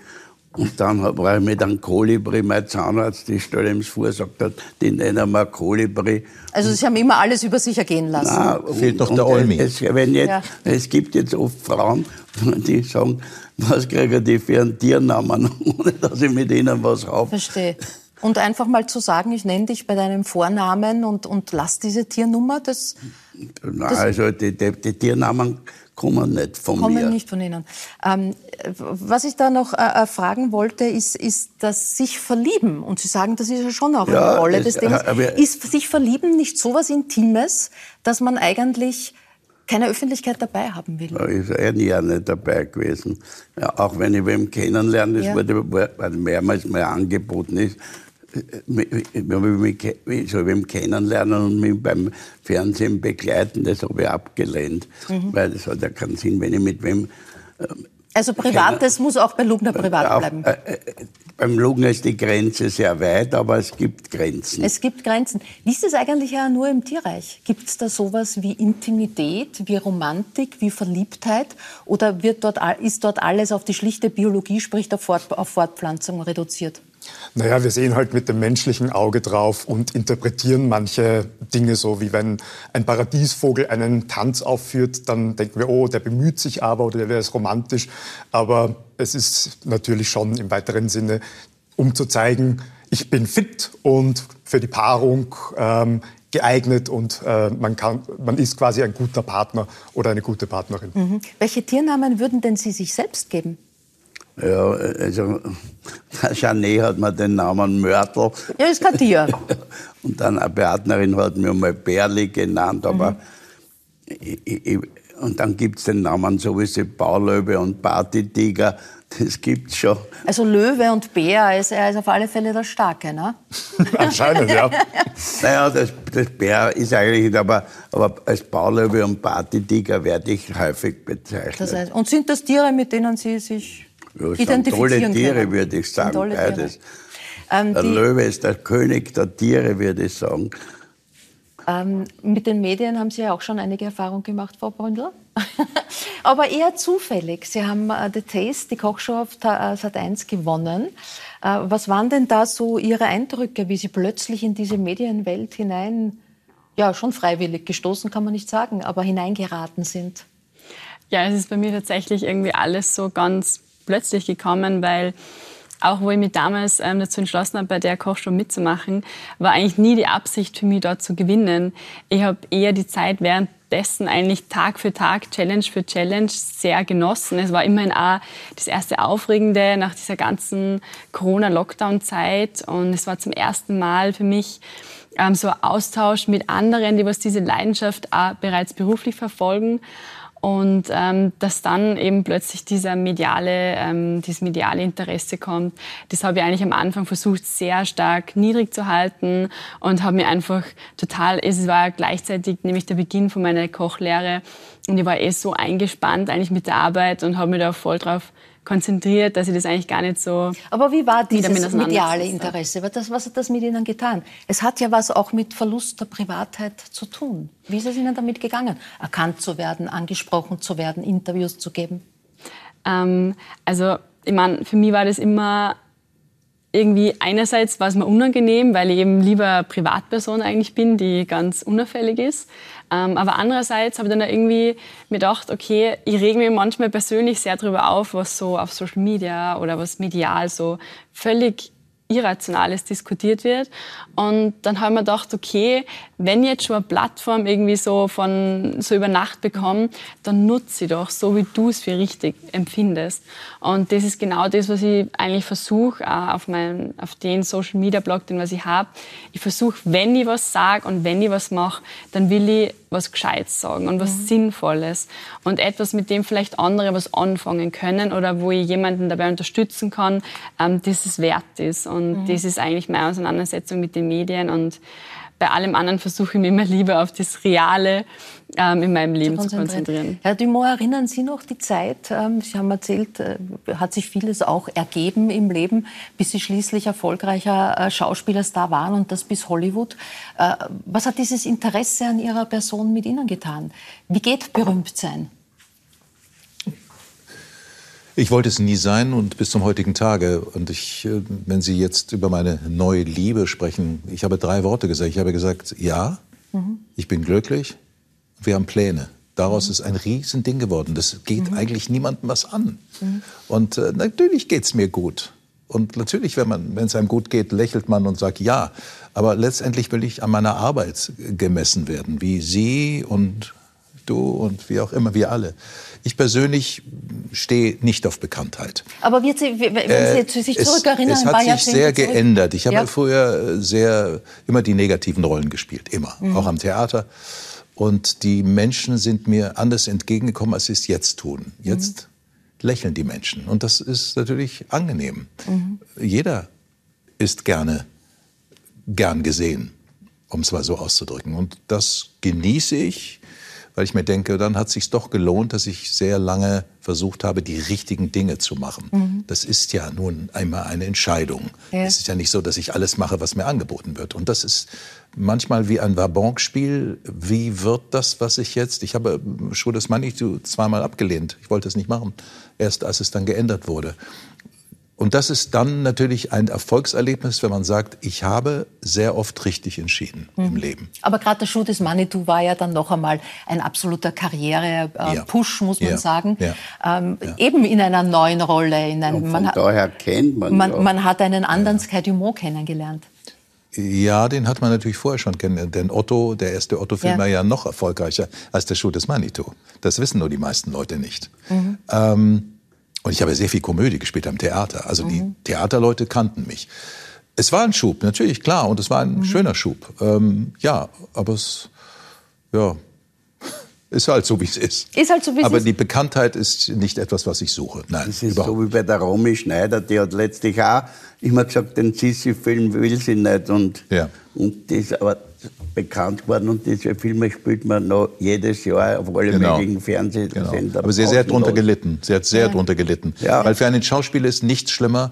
Und dann war ich mit einem Kolibri, mein Zahnarzt, die stelle ihm vor, sagt hat, die nennen wir Kolibri. Also Sie haben immer alles über sich ergehen lassen. Nein, Fehlt noch der Olmi. Es, wenn jetzt, ja. es gibt jetzt oft Frauen, die sagen, was kriegen die für einen Tiernamen, ohne dass ich mit ihnen was habe. Verstehe. Und einfach mal zu sagen, ich nenne dich bei deinem Vornamen und, und lass diese Tiernummer, das... Nein, das also die, die, die Tiernamen kommen nicht von kommen mir. Kommen nicht von Ihnen. Ähm, was ich da noch äh, äh, fragen wollte, ist, ist das sich verlieben. Und Sie sagen, das ist ja schon auch ja, eine Rolle des Themas. Ist sich verlieben nicht so was Intimes, dass man eigentlich keine Öffentlichkeit dabei haben will? Ich wäre nie auch nicht dabei gewesen. Ja, auch wenn ich wem kennenlerne, das ja. wurde mehrmals mal angeboten ist, wenn mich so wem kennenlernen und mich beim Fernsehen begleiten, das habe ich abgelehnt. Mhm. Weil das hat ja keinen Sinn, wenn ich mit wem. Äh, also Privates muss auch bei Lugner privat bleiben. Äh, äh, beim Lugner ist die Grenze sehr weit, aber es gibt Grenzen. Es gibt Grenzen. Wie ist das eigentlich ja nur im Tierreich? Gibt es da sowas wie Intimität, wie Romantik, wie Verliebtheit? Oder wird dort, ist dort alles auf die schlichte Biologie, sprich auf Fortpflanzung reduziert? Naja, wir sehen halt mit dem menschlichen Auge drauf und interpretieren manche Dinge so, wie wenn ein Paradiesvogel einen Tanz aufführt, dann denken wir, oh, der bemüht sich aber oder der wäre romantisch. Aber es ist natürlich schon im weiteren Sinne, um zu zeigen, ich bin fit und für die Paarung ähm, geeignet und äh, man, kann, man ist quasi ein guter Partner oder eine gute Partnerin. Mhm. Welche Tiernamen würden denn Sie sich selbst geben? Ja, also Janet hat mir den Namen Mörtel. Ja, ist kein Tier. Und dann eine Partnerin hat mir mal Berli genannt, aber mhm. ich, ich, und dann gibt es den Namen sowieso Baulöwe und Partytiger. das gibt's schon. Also Löwe und Bär, ist, er ist auf alle Fälle der Starke, ne? Anscheinend, ja. Naja, das, das Bär ist eigentlich aber, aber als Baulöwe und Partytiger werde ich häufig bezeichnet. Das heißt, und sind das Tiere, mit denen Sie sich ja, tolle Tiere, können? würde ich sagen, tolle beides. Ähm, Der die, Löwe ist der König der Tiere, würde ich sagen. ähm, mit den Medien haben Sie ja auch schon einige Erfahrungen gemacht, Frau Bründel. Aber eher zufällig. Sie haben äh, The Taste, die Kochshow auf äh, Sat 1 gewonnen. Äh, was waren denn da so Ihre Eindrücke, wie Sie plötzlich in diese Medienwelt hinein, ja, schon freiwillig gestoßen, kann man nicht sagen, aber hineingeraten sind? Ja, es ist bei mir tatsächlich irgendwie alles so ganz plötzlich gekommen, weil auch wo ich mich damals ähm, dazu entschlossen habe, bei der Kochshow mitzumachen, war eigentlich nie die Absicht für mich dort zu gewinnen. Ich habe eher die Zeit währenddessen eigentlich Tag für Tag, Challenge für Challenge sehr genossen. Es war immerhin auch das erste Aufregende nach dieser ganzen Corona-Lockdown-Zeit und es war zum ersten Mal für mich ähm, so ein Austausch mit anderen, die was diese Leidenschaft auch bereits beruflich verfolgen. Und ähm, dass dann eben plötzlich dieser mediale, ähm, dieses mediale Interesse kommt, das habe ich eigentlich am Anfang versucht, sehr stark niedrig zu halten und habe mir einfach total, es war gleichzeitig nämlich der Beginn von meiner Kochlehre und ich war eh so eingespannt eigentlich mit der Arbeit und habe mich da voll drauf konzentriert, dass ich das eigentlich gar nicht so Aber wie war dieses mediale. Interesse? Was, das, was hat das mit Ihnen getan? Es hat ja was auch mit Verlust der Privatheit zu tun. Wie ist es Ihnen damit gegangen? Erkannt zu werden, angesprochen zu werden, Interviews zu geben? Ähm, also, ich meine, für mich war das immer irgendwie einerseits war es mir unangenehm, weil ich eben lieber Privatperson eigentlich bin, die ganz unauffällig ist. Ähm, aber andererseits habe ich dann irgendwie mir gedacht, okay, ich rege mich manchmal persönlich sehr darüber auf, was so auf Social Media oder was medial so völlig Irrationales diskutiert wird. Und dann habe ich mir gedacht, okay, wenn ich jetzt schon eine Plattform irgendwie so von so über Nacht bekomme, dann nutze sie doch, so wie du es für richtig empfindest. Und das ist genau das, was ich eigentlich versuche, auf, meinem, auf den Social Media Blog, den was ich habe. Ich versuche, wenn ich was sage und wenn ich was mache, dann will ich was Gescheites sagen und was Sinnvolles und etwas, mit dem vielleicht andere was anfangen können oder wo ich jemanden dabei unterstützen kann, ähm, das es wert ist. Und das ist eigentlich meine Auseinandersetzung mit den Medien und bei allem anderen versuche ich mich immer lieber auf das Reale ähm, in meinem Leben zu konzentrieren. Herr Dumont, erinnern Sie noch die Zeit? ähm, Sie haben erzählt, äh, hat sich vieles auch ergeben im Leben, bis Sie schließlich erfolgreicher äh, Schauspielerstar waren und das bis Hollywood. Äh, Was hat dieses Interesse an Ihrer Person mit Ihnen getan? Wie geht berühmt sein? Ich wollte es nie sein und bis zum heutigen Tage. Und ich, äh, wenn Sie jetzt über meine neue Liebe sprechen, ich habe drei Worte gesagt. Ich habe gesagt, ja, ich bin glücklich, wir haben Pläne. Daraus ist ein Riesending geworden. Das geht eigentlich niemandem was an. Und äh, natürlich geht's mir gut. Und natürlich, wenn man, wenn es einem gut geht, lächelt man und sagt ja. Aber letztendlich will ich an meiner Arbeit gemessen werden, wie Sie und du und wie auch immer, wir alle. Ich persönlich stehe nicht auf Bekanntheit. Aber Sie, wenn Sie sich Äh, es, zurückerinnern, es ein hat sich sehr zurück. geändert. Ich habe Ja. früher sehr immer die negativen Rollen gespielt, immer, Mhm. auch am Theater. Und die Menschen sind mir anders entgegengekommen, als sie es jetzt tun. Jetzt Mhm. lächeln die Menschen und das ist natürlich angenehm. Mhm. Jeder ist gerne gern gesehen, um es mal so auszudrücken. Und das genieße ich, weil ich mir denke, dann hat es sich doch gelohnt, dass ich sehr lange versucht habe, die richtigen Dinge zu machen. Das ist ja nun einmal eine Entscheidung. Ja. Es ist ja nicht so, dass ich alles mache, was mir angeboten wird. Und das ist manchmal wie ein Vabanque-Spiel. Wie wird das, was ich jetzt? Ich habe Show des Manitou zweimal abgelehnt. Ich wollte es nicht machen. Erst als es dann geändert wurde. Und das ist dann natürlich ein Erfolgserlebnis, wenn man sagt, ich habe sehr oft richtig entschieden im Leben. Aber gerade der Schuh des Manitou war ja dann noch einmal ein absoluter Ja. Karriere-Push, muss man Ja. sagen. Ja. Ähm, Eben in einer neuen Rolle. In einem, von hat, daher kennt man, man, ja. man hat einen anderen Sky Dumont kennengelernt. Ja, den hat man natürlich vorher schon kennengelernt. Denn Otto, der erste Otto-Film, Ja. war ja noch erfolgreicher als der Schuh des Manitou. Das wissen nur die meisten Leute nicht. Ähm, und ich habe sehr viel Komödie gespielt am Theater. Also die Theaterleute kannten mich. Es war ein Schub, natürlich, klar. Und es war ein schöner Schub. Ähm, ja, aber es, ja, ist halt so, wie es ist. Ist halt so, wie es Aber ist. die Bekanntheit ist nicht etwas, was ich suche. Nein, Das ist überhaupt so wie bei der Romy Schneider, die hat letztlich auch immer gesagt, den Sissi-Film will sie nicht. Und, Ja. und ist aber bekannt geworden und diese Filme spielt man noch jedes Jahr auf alle Genau. möglichen Fernsehsender. Genau. Aber sie hat sehr drunter gelitten. Sie hat sehr drunter gelitten. Ja. Weil für einen Schauspieler ist nichts schlimmer,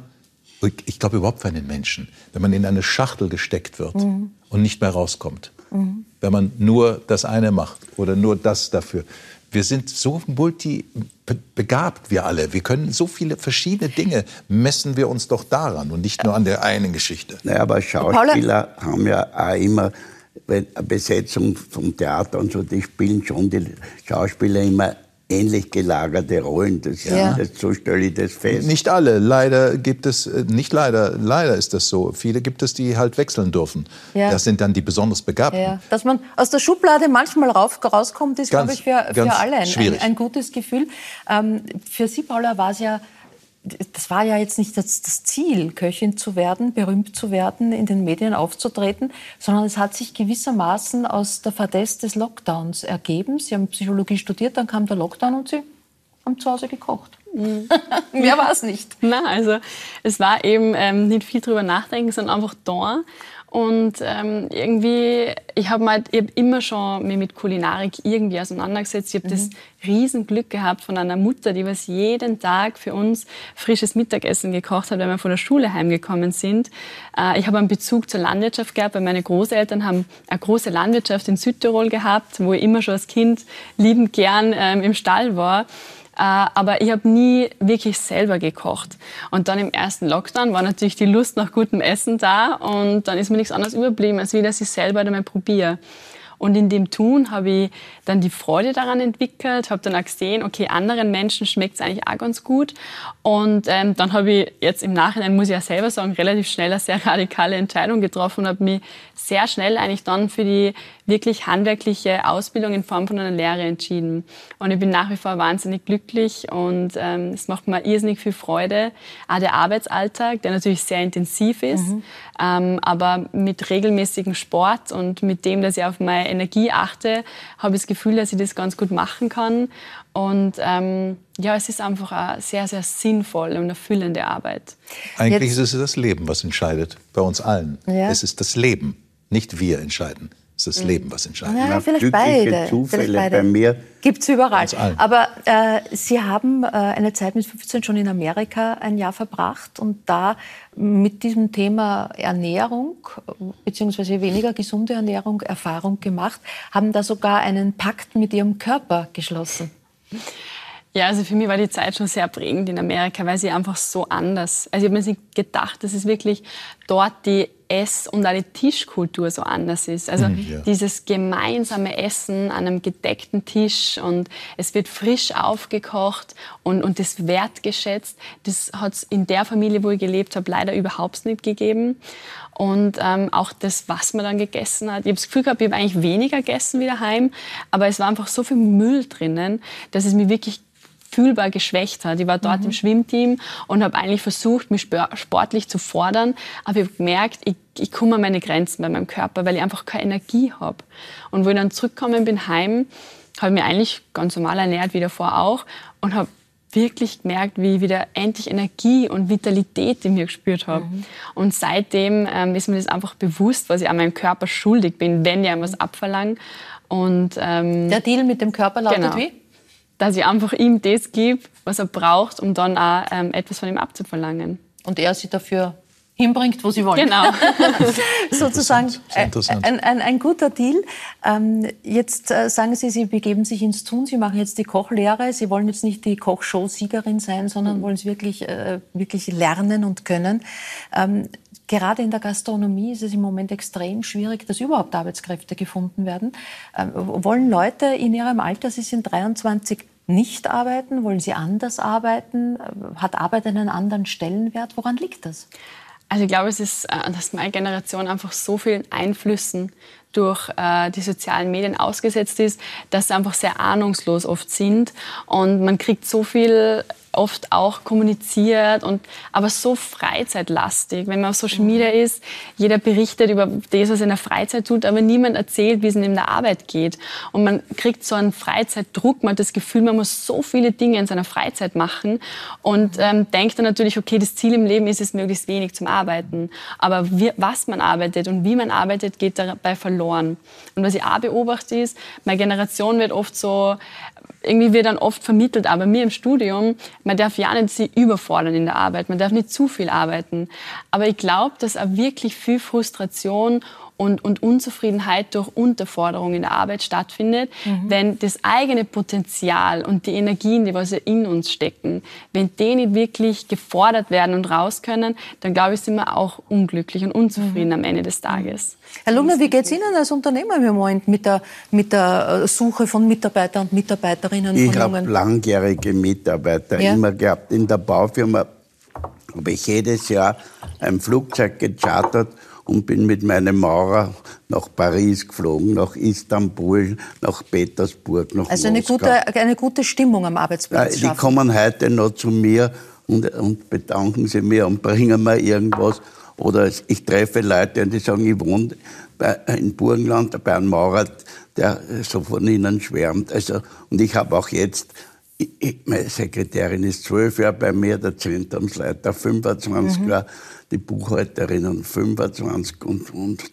ich- ich glaube überhaupt für einen Menschen, wenn man in eine Schachtel gesteckt wird Mhm. und nicht mehr rauskommt. Wenn man nur das eine macht oder nur das dafür. Wir sind so multibegabt, wir alle. Wir können so viele verschiedene Dinge. Messen wir uns doch daran und nicht nur an der einen Geschichte. Naja, aber Schauspieler haben ja auch immer Besetzung vom Theater und so, die spielen schon die Schauspieler immer ähnlich gelagerte Rollen. Das, Ja. das, so stelle ich das fest. Nicht alle. Leider gibt es, äh, nicht leider, leider ist das so. Viele gibt es, die halt wechseln dürfen. Ja. Das sind dann die besonders Begabten. Ja, dass man aus der Schublade manchmal rauf, rauskommt, ist, Ganz- glaube ich, für, für alle ein, ein, ein gutes Gefühl. Ähm, für Sie, Paula, war es ja, das war ja jetzt nicht das, das Ziel, Köchin zu werden, berühmt zu werden, in den Medien aufzutreten, sondern es hat sich gewissermaßen aus der Fadesse des Lockdowns ergeben. Sie haben Psychologie studiert, dann kam der Lockdown und Sie haben zu Hause gekocht. Mehr war es nicht. Na, also es war eben ähm, nicht viel drüber nachdenken, sondern einfach da. Und ähm, irgendwie, ich habe halt, ich hab immer schon mich mit Kulinarik irgendwie auseinandergesetzt. Ich habe das Riesenglück gehabt von einer Mutter, die was jeden Tag für uns frisches Mittagessen gekocht hat, wenn wir von der Schule heimgekommen sind. Äh, ich habe einen Bezug zur Landwirtschaft gehabt, weil meine Großeltern haben eine große Landwirtschaft in Südtirol gehabt, wo ich immer schon als Kind liebend gern ähm, im Stall war. Äh, aber ich habe nie wirklich selber gekocht. Und dann im ersten Lockdown war natürlich die Lust nach gutem Essen da und dann ist mir nichts anderes überblieben, als wie, dass ich selber einmal probiere. Und in dem Tun habe ich dann die Freude daran entwickelt, habe dann auch gesehen, okay, anderen Menschen schmeckt es eigentlich auch ganz gut. Und ähm, dann habe ich jetzt im Nachhinein, muss ich ja selber sagen, relativ schnell eine sehr radikale Entscheidung getroffen und habe mich sehr schnell eigentlich dann für die wirklich handwerkliche Ausbildung in Form von einer Lehre entschieden. Und ich bin nach wie vor wahnsinnig glücklich und ähm, es macht mir irrsinnig viel Freude. Auch der Arbeitsalltag, der natürlich sehr intensiv ist, ähm, aber mit regelmäßigem Sport und mit dem, dass ich auf meine Energie achte, habe ich das Gefühl, dass ich das ganz gut machen kann. Und ähm, ja, es ist einfach eine sehr, sehr sinnvolle und erfüllende Arbeit. Eigentlich Jetzt- ist es das Leben, was entscheidet, bei uns allen. Ja. Es ist das Leben, nicht wir entscheiden. Es ist das Leben, was entscheidet. Ja, vielleicht beide. Zufälle vielleicht bei mir. Gibt es überall. Aber äh, Sie haben äh, eine Zeit mit 15 schon in Amerika ein Jahr verbracht und da mit diesem Thema Ernährung beziehungsweise weniger gesunde Ernährung Erfahrung gemacht, haben da sogar einen Pakt mit Ihrem Körper geschlossen. Ja, also für mich war die Zeit schon sehr prägend in Amerika, weil sie einfach so anders. Also ich habe mir nicht gedacht, dass es wirklich dort die Ess- und auch die Tischkultur so anders ist. Also ja. dieses gemeinsame Essen an einem gedeckten Tisch und es wird frisch aufgekocht und, und das wertgeschätzt. Das hat es in der Familie, wo ich gelebt habe, leider überhaupt nicht gegeben. Und ähm, auch das, was man dann gegessen hat. Ich habe das Gefühl gehabt, ich habe eigentlich weniger gegessen wie daheim, aber es war einfach so viel Müll drinnen, dass es mich wirklich fühlbar geschwächt hat. Ich war dort im Schwimmteam und habe eigentlich versucht, mich sportlich zu fordern, aber ich habe gemerkt, ich, ich komme an meine Grenzen bei meinem Körper, weil ich einfach keine Energie habe. Und wo ich dann zurückgekommen bin heim, habe ich mich eigentlich ganz normal ernährt, wie davor auch, und habe wirklich gemerkt, wie ich wieder endlich Energie und Vitalität in mir gespürt habe. Und seitdem ähm, ist mir das einfach bewusst, was ich an meinem Körper schuldig bin, wenn ich ihm was abverlange. Und ähm, Der Deal mit dem Körper lautet Genau. wie? Dass ich einfach ihm das gebe, was er braucht, um dann auch ähm, etwas von ihm abzuverlangen. Und er sie dafür hinbringt, wo sie wollen. Genau. sozusagen interessant. Ein, ein, ein guter Deal. Ähm, jetzt äh, sagen Sie, Sie begeben sich ins Tun. Sie machen jetzt die Kochlehre. Sie wollen jetzt nicht die Kochshow-Siegerin sein, sondern wollen es wirklich, äh, wirklich lernen und können. Ähm, gerade in der Gastronomie ist es im Moment extrem schwierig, dass überhaupt Arbeitskräfte gefunden werden. Ähm, wollen Leute in Ihrem Alter, Sie sind 23, nicht arbeiten? Wollen sie anders arbeiten? Hat Arbeit einen anderen Stellenwert? Woran liegt das? Also ich glaube, es ist, äh, dass meine Generation einfach so vielen Einflüssen durch äh, die sozialen Medien ausgesetzt ist, dass sie einfach sehr ahnungslos oft sind und man kriegt so viel oft auch kommuniziert und aber so freizeitlastig. Wenn man auf Social Media ist, jeder berichtet über das, was er in der Freizeit tut, aber niemand erzählt, wie es in der Arbeit geht. Und man kriegt so einen Freizeitdruck, man hat das Gefühl, man muss so viele Dinge in seiner Freizeit machen und ähm, denkt dann natürlich, okay, das Ziel im Leben ist es, möglichst wenig zum Arbeiten. Aber wie, was man arbeitet und wie man arbeitet, geht dabei verloren. Und was ich auch beobachte ist, meine Generation wird oft so irgendwie wird dann oft vermittelt, aber mir im Studium, man darf ja nicht sich überfordern in der Arbeit, man darf nicht zu viel arbeiten. Aber ich glaube, dass auch wirklich viel Frustration und, und Unzufriedenheit durch Unterforderung in der Arbeit stattfindet, mhm. wenn das eigene Potenzial und die Energien, die was ja in uns stecken, wenn die nicht wirklich gefordert werden und raus können, dann glaube ich, sind wir auch unglücklich und unzufrieden mhm. am Ende des Tages. Herr Lugner, wie geht es Ihnen als Unternehmer im Moment mit der, mit der äh, Suche von Mitarbeitern und Mitarbeiterinnen? Ich habe langjährige Mitarbeiter ja? immer gehabt. In der Baufirma habe ich jedes Jahr ein Flugzeug gechartert und bin mit meinem Maurer nach Paris geflogen, nach Istanbul, nach Petersburg, nach Also eine gute, eine gute Stimmung am Arbeitsplatz Die kommen heute noch zu mir und, und bedanken sie mir und bringen mir irgendwas. Oder ich treffe Leute und die sagen, ich wohne in Burgenland bei einem Maurer, der so von ihnen schwärmt. Also, und ich habe auch jetzt ich, meine Sekretärin ist zwölf Jahre bei mir, der Zentrumsleiter 25 mhm. Jahre die Buchhalterinnen 25 und, und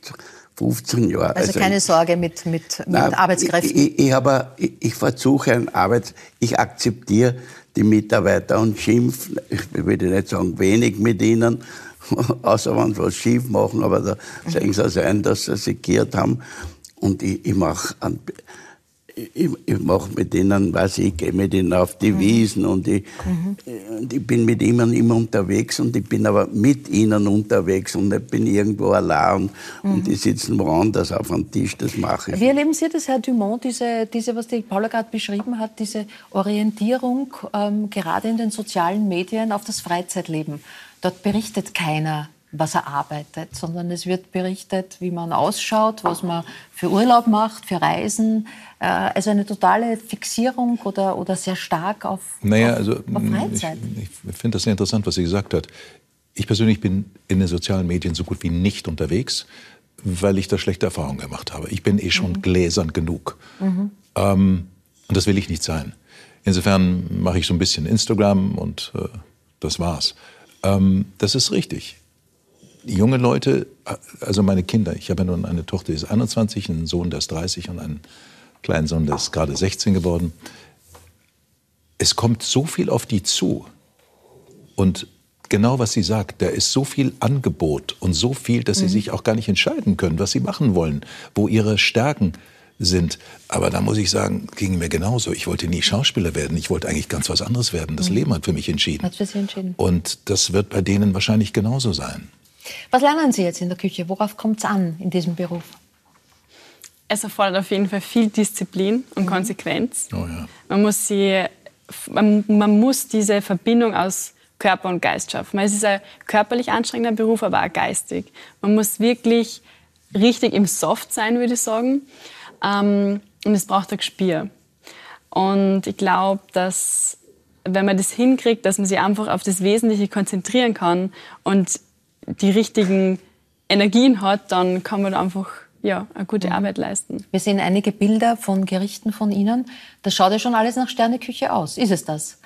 15 Jahre. Also, also keine Sorge mit, mit, mit nein, Arbeitskräften? Ich, ich, aber, ich, ich versuche ein Arbeits... Ich akzeptiere die Mitarbeiter und schimpf, ich würde nicht sagen wenig mit ihnen, außer wenn sie was schief machen, aber da mhm. sehen sie also ein, dass sie sich geirrt haben. Und ich, ich mache ich, ich mache mit denen, weiß ich, gehe mit ihnen auf die mhm. Wiesen und ich, mhm. und ich bin mit ihnen immer unterwegs und ich bin aber mit ihnen unterwegs und ich bin irgendwo allein und, mhm. und die sitzen woanders auf einem Tisch, das mache ich. Wie erleben Sie das, Herr Dumont, diese, diese was die Paula gerade beschrieben hat, diese Orientierung ähm, gerade in den sozialen Medien auf das Freizeitleben? Dort berichtet keiner was er arbeitet, sondern es wird berichtet, wie man ausschaut, was man für Urlaub macht, für Reisen. Äh, also eine totale Fixierung oder, oder sehr stark auf, naja, auf, also, auf Freizeit. Ich, ich finde das sehr interessant, was sie gesagt hat. Ich persönlich bin in den sozialen Medien so gut wie nicht unterwegs, weil ich da schlechte Erfahrungen gemacht habe. Ich bin eh schon mhm. gläsern genug. Mhm. Ähm, und das will ich nicht sein. Insofern mache ich so ein bisschen Instagram und äh, das war's. Ähm, das ist richtig junge Leute, also meine Kinder, ich habe ja nun eine Tochter, die ist 21, einen Sohn, der ist 30 und einen kleinen Sohn, der ist gerade 16 geworden. Es kommt so viel auf die zu. Und genau was sie sagt, da ist so viel Angebot und so viel, dass sie mhm. sich auch gar nicht entscheiden können, was sie machen wollen, wo ihre Stärken sind. Aber da muss ich sagen, ging mir genauso. Ich wollte nie Schauspieler werden. Ich wollte eigentlich ganz was anderes werden. Das mhm. Leben hat für mich entschieden. Hat für Sie entschieden. Und das wird bei denen wahrscheinlich genauso sein. Was lernen Sie jetzt in der Küche? Worauf kommt es an in diesem Beruf? Es erfordert auf jeden Fall viel Disziplin und mhm. Konsequenz. Oh ja. man, muss sie, man, man, muss diese Verbindung aus Körper und Geist schaffen. Es ist ein körperlich anstrengender Beruf, aber auch geistig. Man muss wirklich richtig im Soft sein, würde ich sagen. Ähm, und es braucht ein Gespür. Und ich glaube, dass wenn man das hinkriegt, dass man sich einfach auf das Wesentliche konzentrieren kann und die richtigen Energien hat, dann kann man einfach ja, eine gute mhm. Arbeit leisten. Wir sehen einige Bilder von Gerichten von Ihnen. Das schaut ja schon alles nach Sterneküche aus. Ist es das?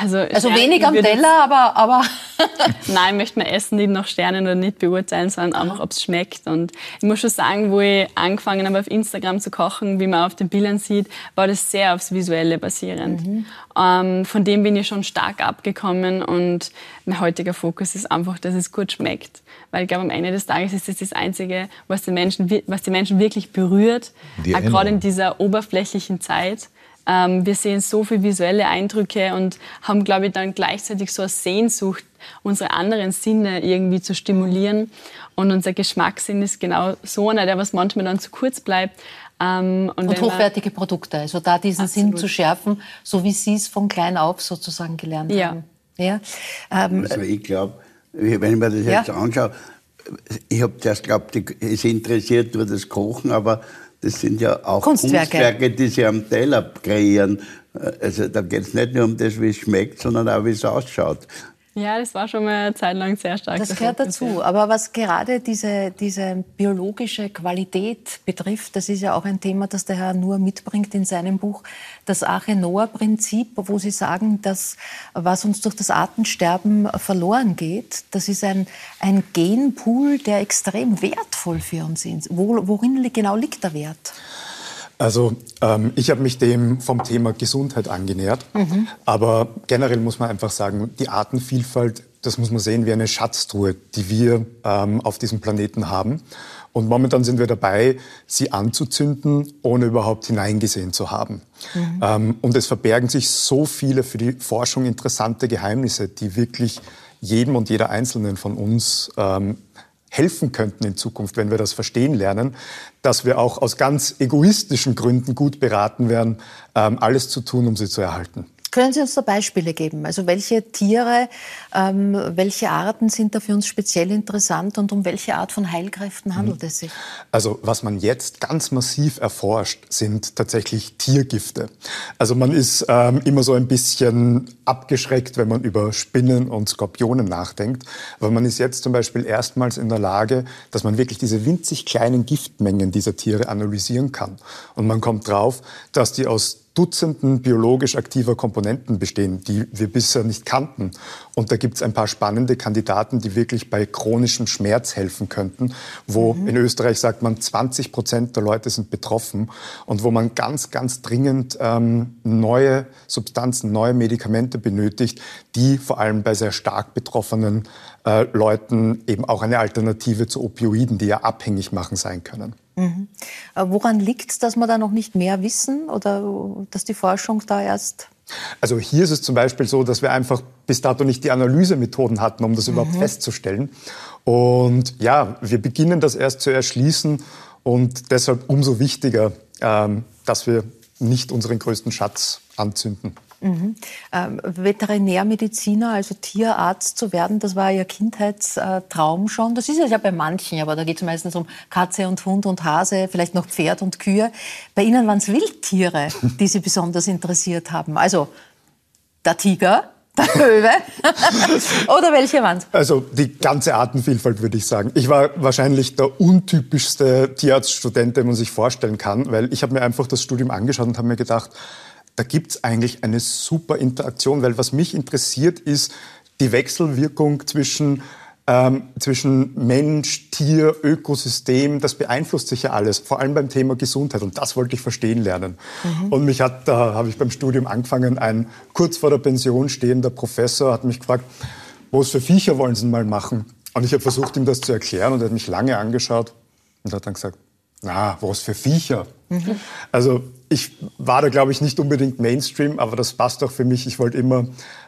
Also, also wenig am Teller, aber, aber Nein, ich möchte mein Essen nicht nach Sternen oder nicht beurteilen, sondern einfach, ob es schmeckt. Und ich muss schon sagen, wo ich angefangen habe, auf Instagram zu kochen, wie man auf den Bildern sieht, war das sehr aufs Visuelle basierend. Mhm. Ähm, von dem bin ich schon stark abgekommen und mein heutiger Fokus ist einfach, dass es gut schmeckt. Weil ich glaube, am Ende des Tages ist es das Einzige, was die Menschen, was die Menschen wirklich berührt, auch gerade in dieser oberflächlichen Zeit. Ähm, wir sehen so viele visuelle Eindrücke und haben, glaube ich, dann gleichzeitig so eine Sehnsucht, unsere anderen Sinne irgendwie zu stimulieren. Und unser Geschmackssinn ist genau so einer, der was manchmal dann zu kurz bleibt. Ähm, und, und hochwertige Produkte, also da diesen absolut. Sinn zu schärfen, so wie Sie es von klein auf sozusagen gelernt ja. haben. Ja. Ähm, also ich glaube, wenn ich mir das ja. jetzt anschaue, ich habe zuerst geglaubt, es interessiert nur das Kochen, aber das sind ja auch Kunstwerke. Kunstwerke, die sie am Teller kreieren. Also da geht es nicht nur um das, wie es schmeckt, sondern auch, wie es ausschaut. Ja, das war schon mal eine Zeit lang sehr stark. Das gehört dazu. Aber was gerade diese, diese biologische Qualität betrifft, das ist ja auch ein Thema, das der Herr Nur mitbringt in seinem Buch, das Arche-Noah-Prinzip, wo Sie sagen, dass was uns durch das Artensterben verloren geht, das ist ein, ein Genpool, der extrem wertvoll für uns ist. Wo, worin genau liegt der Wert? Also ähm, ich habe mich dem vom Thema Gesundheit angenähert. Mhm. Aber generell muss man einfach sagen, die Artenvielfalt, das muss man sehen wie eine Schatztruhe, die wir ähm, auf diesem Planeten haben. Und momentan sind wir dabei, sie anzuzünden, ohne überhaupt hineingesehen zu haben. Mhm. Ähm, und es verbergen sich so viele für die Forschung interessante Geheimnisse, die wirklich jedem und jeder Einzelnen von uns ähm, helfen könnten in Zukunft, wenn wir das verstehen lernen, dass wir auch aus ganz egoistischen Gründen gut beraten werden, ähm, alles zu tun, um sie zu erhalten. Können Sie uns da Beispiele geben? Also welche Tiere, ähm, welche Arten sind da für uns speziell interessant und um welche Art von Heilkräften handelt es sich? Also was man jetzt ganz massiv erforscht, sind tatsächlich Tiergifte. Also man ist ähm, immer so ein bisschen abgeschreckt, wenn man über Spinnen und Skorpionen nachdenkt. Aber man ist jetzt zum Beispiel erstmals in der Lage, dass man wirklich diese winzig kleinen Giftmengen dieser Tiere analysieren kann. Und man kommt drauf, dass die aus Dutzenden biologisch aktiver Komponenten bestehen, die wir bisher nicht kannten. Und da gibt es ein paar spannende Kandidaten, die wirklich bei chronischem Schmerz helfen könnten, wo mhm. in Österreich sagt man, 20 Prozent der Leute sind betroffen und wo man ganz, ganz dringend ähm, neue Substanzen, neue Medikamente benötigt, die vor allem bei sehr stark betroffenen äh, Leuten eben auch eine Alternative zu Opioiden, die ja abhängig machen, sein können. Mhm. Äh, woran liegt es, dass wir da noch nicht mehr wissen oder dass die Forschung da erst also hier ist es zum Beispiel so, dass wir einfach bis dato nicht die Analysemethoden hatten, um das überhaupt mhm. festzustellen. Und ja, wir beginnen das erst zu erschließen und deshalb umso wichtiger, ähm, dass wir nicht unseren größten Schatz anzünden. Mhm. Ähm, Veterinärmediziner, also Tierarzt zu werden, das war Ihr Kindheitstraum schon. Das ist ja bei manchen, aber da geht es meistens um Katze und Hund und Hase, vielleicht noch Pferd und Kühe. Bei Ihnen waren es Wildtiere, die Sie besonders interessiert haben. Also der Tiger, der Löwe? Oder welche waren es? Also die ganze Artenvielfalt, würde ich sagen. Ich war wahrscheinlich der untypischste Tierarztstudent, den man sich vorstellen kann, weil ich habe mir einfach das Studium angeschaut und habe mir gedacht, da gibt es eigentlich eine super Interaktion, weil was mich interessiert ist die Wechselwirkung zwischen ähm, zwischen Mensch, Tier, Ökosystem, das beeinflusst sich ja alles, vor allem beim Thema Gesundheit. Und das wollte ich verstehen lernen. Mhm. Und mich hat, da habe ich beim Studium angefangen, ein kurz vor der Pension stehender Professor hat mich gefragt, was für Viecher wollen Sie denn mal machen? Und ich habe versucht, ihm das zu erklären und er hat mich lange angeschaut und hat dann gesagt, na, was für Viecher. Mhm. Also ich war da, glaube ich, nicht unbedingt Mainstream, aber das passt auch für mich. Ich wollte immer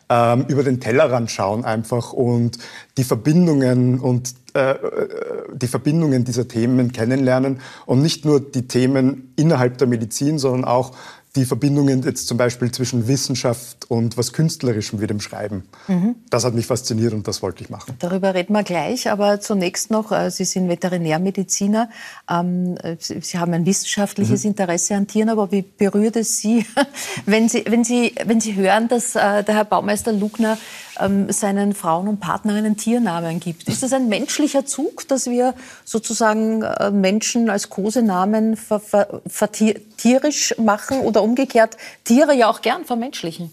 ähm, über den Tellerrand schauen einfach und die Verbindungen und äh, äh, die Verbindungen dieser Themen kennenlernen und nicht nur die Themen innerhalb der Medizin, sondern auch die Verbindungen jetzt zum Beispiel zwischen Wissenschaft und was Künstlerischem wie dem Schreiben. Mhm. Das hat mich fasziniert und das wollte ich machen. Darüber reden wir gleich, aber zunächst noch, äh, Sie sind Veterinärmediziner. Ähm, Sie haben ein wissenschaftliches mhm. Interesse an Tieren, aber wie berührt es Sie, wenn Sie, wenn Sie, wenn Sie hören, dass äh, der Herr Baumeister Lugner ähm, seinen Frauen und Partnerinnen Tiernamen gibt. Ist das ein menschlicher Zug, dass wir sozusagen äh, Menschen als Kosenamen ver, ver, vertierisch machen oder umgekehrt Tiere ja auch gern vermenschlichen?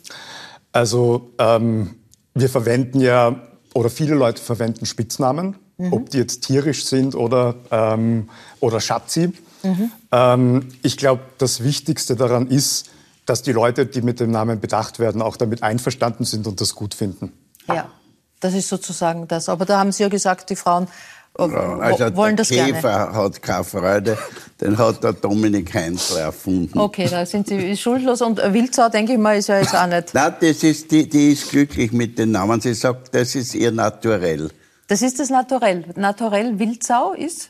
Also ähm, wir verwenden ja, oder viele Leute verwenden Spitznamen, mhm. ob die jetzt tierisch sind oder, ähm, oder Schatzi. Mhm. Ähm, ich glaube, das Wichtigste daran ist, dass die Leute, die mit dem Namen bedacht werden, auch damit einverstanden sind und das gut finden. Ja, das ist sozusagen das. Aber da haben Sie ja gesagt, die Frauen äh, also wollen das Käfer gerne. hat keine Freude, den hat der Dominik Heinzler erfunden. Okay, da sind Sie schuldlos. Und Wildsau, denke ich mal, ist ja jetzt auch nicht... Nein, das ist, die, die ist glücklich mit den Namen. Sie sagt, das ist ihr Naturell. Das ist das Naturell. Naturell Wildsau ist?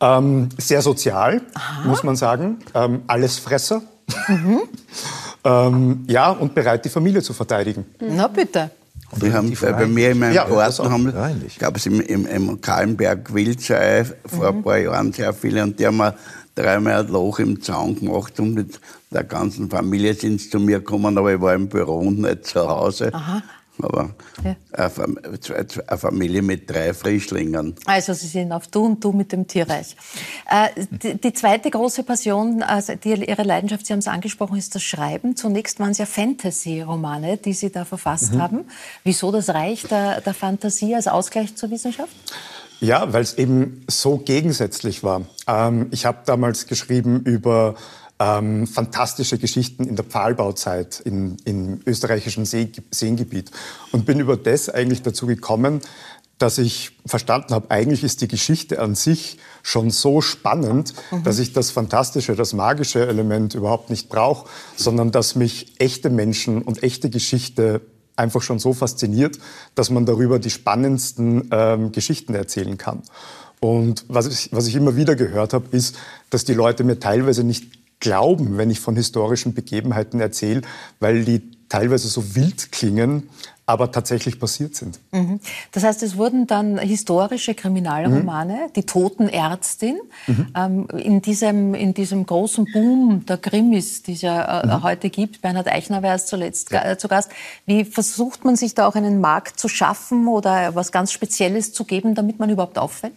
Ähm, sehr sozial, Aha. muss man sagen. Ähm, Allesfresser. Mhm. ähm, ja, und bereit, die Familie zu verteidigen. Na bitte. Die haben bei mir in meinem ja, Garten, haben, gab es im, im, im Kahlenberg Wildsei vor mhm. ein paar Jahren sehr viele und die haben dreimal ein Loch im Zaun gemacht und mit der ganzen Familie sind sie zu mir gekommen, aber ich war im Büro und nicht zu Hause. Aha. Aber ja. eine Familie mit drei Frischlingen. Also Sie sind auf Du und Du mit dem Tierreich. Äh, die, zweite große Passion, also Ihre Leidenschaft, Sie haben es angesprochen, ist das Schreiben. Zunächst waren es ja Fantasy-Romane, die Sie da verfasst mhm. haben. Wieso das Reich der, der Fantasie als Ausgleich zur Wissenschaft? Ja, weil es eben so gegensätzlich war. Ähm, ich habe damals geschrieben über ähm, fantastische Geschichten in der Pfahlbauzeit in, im österreichischen See, Seengebiet und bin über das eigentlich dazu gekommen, dass ich verstanden habe, eigentlich ist die Geschichte an sich schon so spannend, mhm. dass ich das fantastische, das magische Element überhaupt nicht brauche, sondern dass mich echte Menschen und echte Geschichte einfach schon so fasziniert, dass man darüber die spannendsten ähm, Geschichten erzählen kann. Und was ich, was ich immer wieder gehört habe, ist, dass die Leute mir teilweise nicht glauben, wenn ich von historischen Begebenheiten erzähle, weil die teilweise so wild klingen, aber tatsächlich passiert sind. Mhm. Das heißt, es wurden dann historische Kriminalromane, mhm. die Totenärztin, mhm. ähm, in, diesem, in diesem großen Boom der Krimis, die es ja äh, mhm. heute gibt. Bernhard Eichner war erst zuletzt ja. äh, zu Gast. Wie versucht man sich da auch einen Markt zu schaffen oder was ganz Spezielles zu geben, damit man überhaupt auffällt?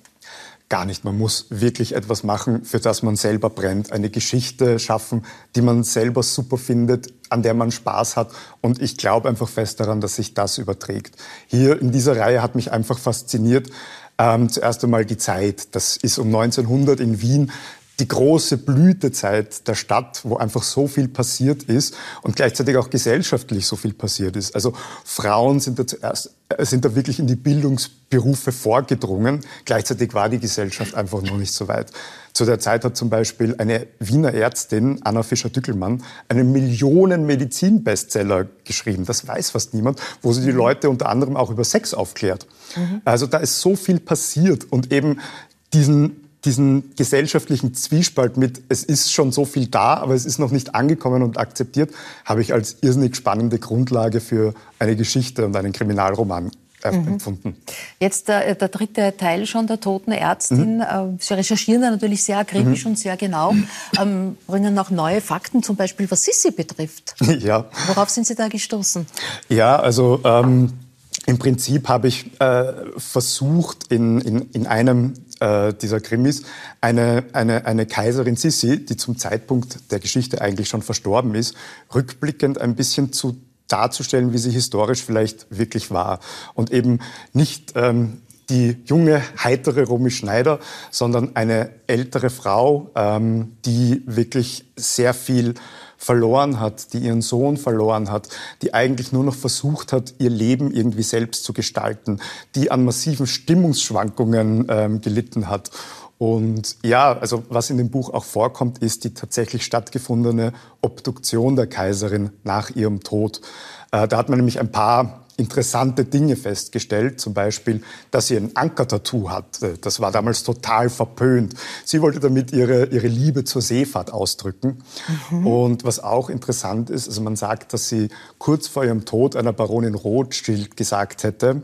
Gar nicht. Man muss wirklich etwas machen, für das man selber brennt. Eine Geschichte schaffen, die man selber super findet, an der man Spaß hat. Und ich glaube einfach fest daran, dass sich das überträgt. Hier in dieser Reihe hat mich einfach fasziniert, ähm, zuerst einmal die Zeit. Das ist um 1900 in Wien die große Blütezeit der Stadt, wo einfach so viel passiert ist und gleichzeitig auch gesellschaftlich so viel passiert ist. Also Frauen sind da zuerst, äh, sind da wirklich in die Bildungsberufe vorgedrungen. Gleichzeitig war die Gesellschaft einfach noch nicht so weit. Zu der Zeit hat zum Beispiel eine Wiener Ärztin, Anna Fischer-Dückelmann, einen Millionen-Medizin-Bestseller geschrieben. Das weiß fast niemand, wo sie die mhm. Leute unter anderem auch über Sex aufklärt. Mhm. Also da ist so viel passiert und eben diesen diesen gesellschaftlichen Zwiespalt mit, es ist schon so viel da, aber es ist noch nicht angekommen und akzeptiert, habe ich als irrsinnig spannende Grundlage für eine Geschichte und einen Kriminalroman äh, mhm. empfunden. Jetzt der, der, dritte Teil schon der toten Ärztin. Mhm. Äh, Sie recherchieren da natürlich sehr akribisch mhm. und sehr genau, ähm, bringen auch neue Fakten, zum Beispiel was Sissi betrifft. Ja. Worauf sind Sie da gestoßen? Ja, also ähm, im Prinzip habe ich äh, versucht, in, in, in einem äh, dieser Krimis eine, eine, eine Kaiserin Sissi, die zum Zeitpunkt der Geschichte eigentlich schon verstorben ist, rückblickend ein bisschen zu darzustellen, wie sie historisch vielleicht wirklich war. Und eben nicht ähm, die junge, heitere Romy Schneider, sondern eine ältere Frau, ähm, die wirklich sehr viel verloren hat, die ihren Sohn verloren hat, die eigentlich nur noch versucht hat, ihr Leben irgendwie selbst zu gestalten, die an massiven Stimmungsschwankungen ähm, gelitten hat. Und ja, also was in dem Buch auch vorkommt, ist die tatsächlich stattgefundene Obduktion der Kaiserin nach ihrem Tod. Äh, da hat man nämlich ein paar interessante Dinge festgestellt, zum Beispiel, dass sie ein Ankertattoo hat. Das war damals total verpönt. Sie wollte damit ihre, ihre Liebe zur Seefahrt ausdrücken. Mhm. Und was auch interessant ist, also man sagt, dass sie kurz vor ihrem Tod einer Baronin Rothschild gesagt hätte,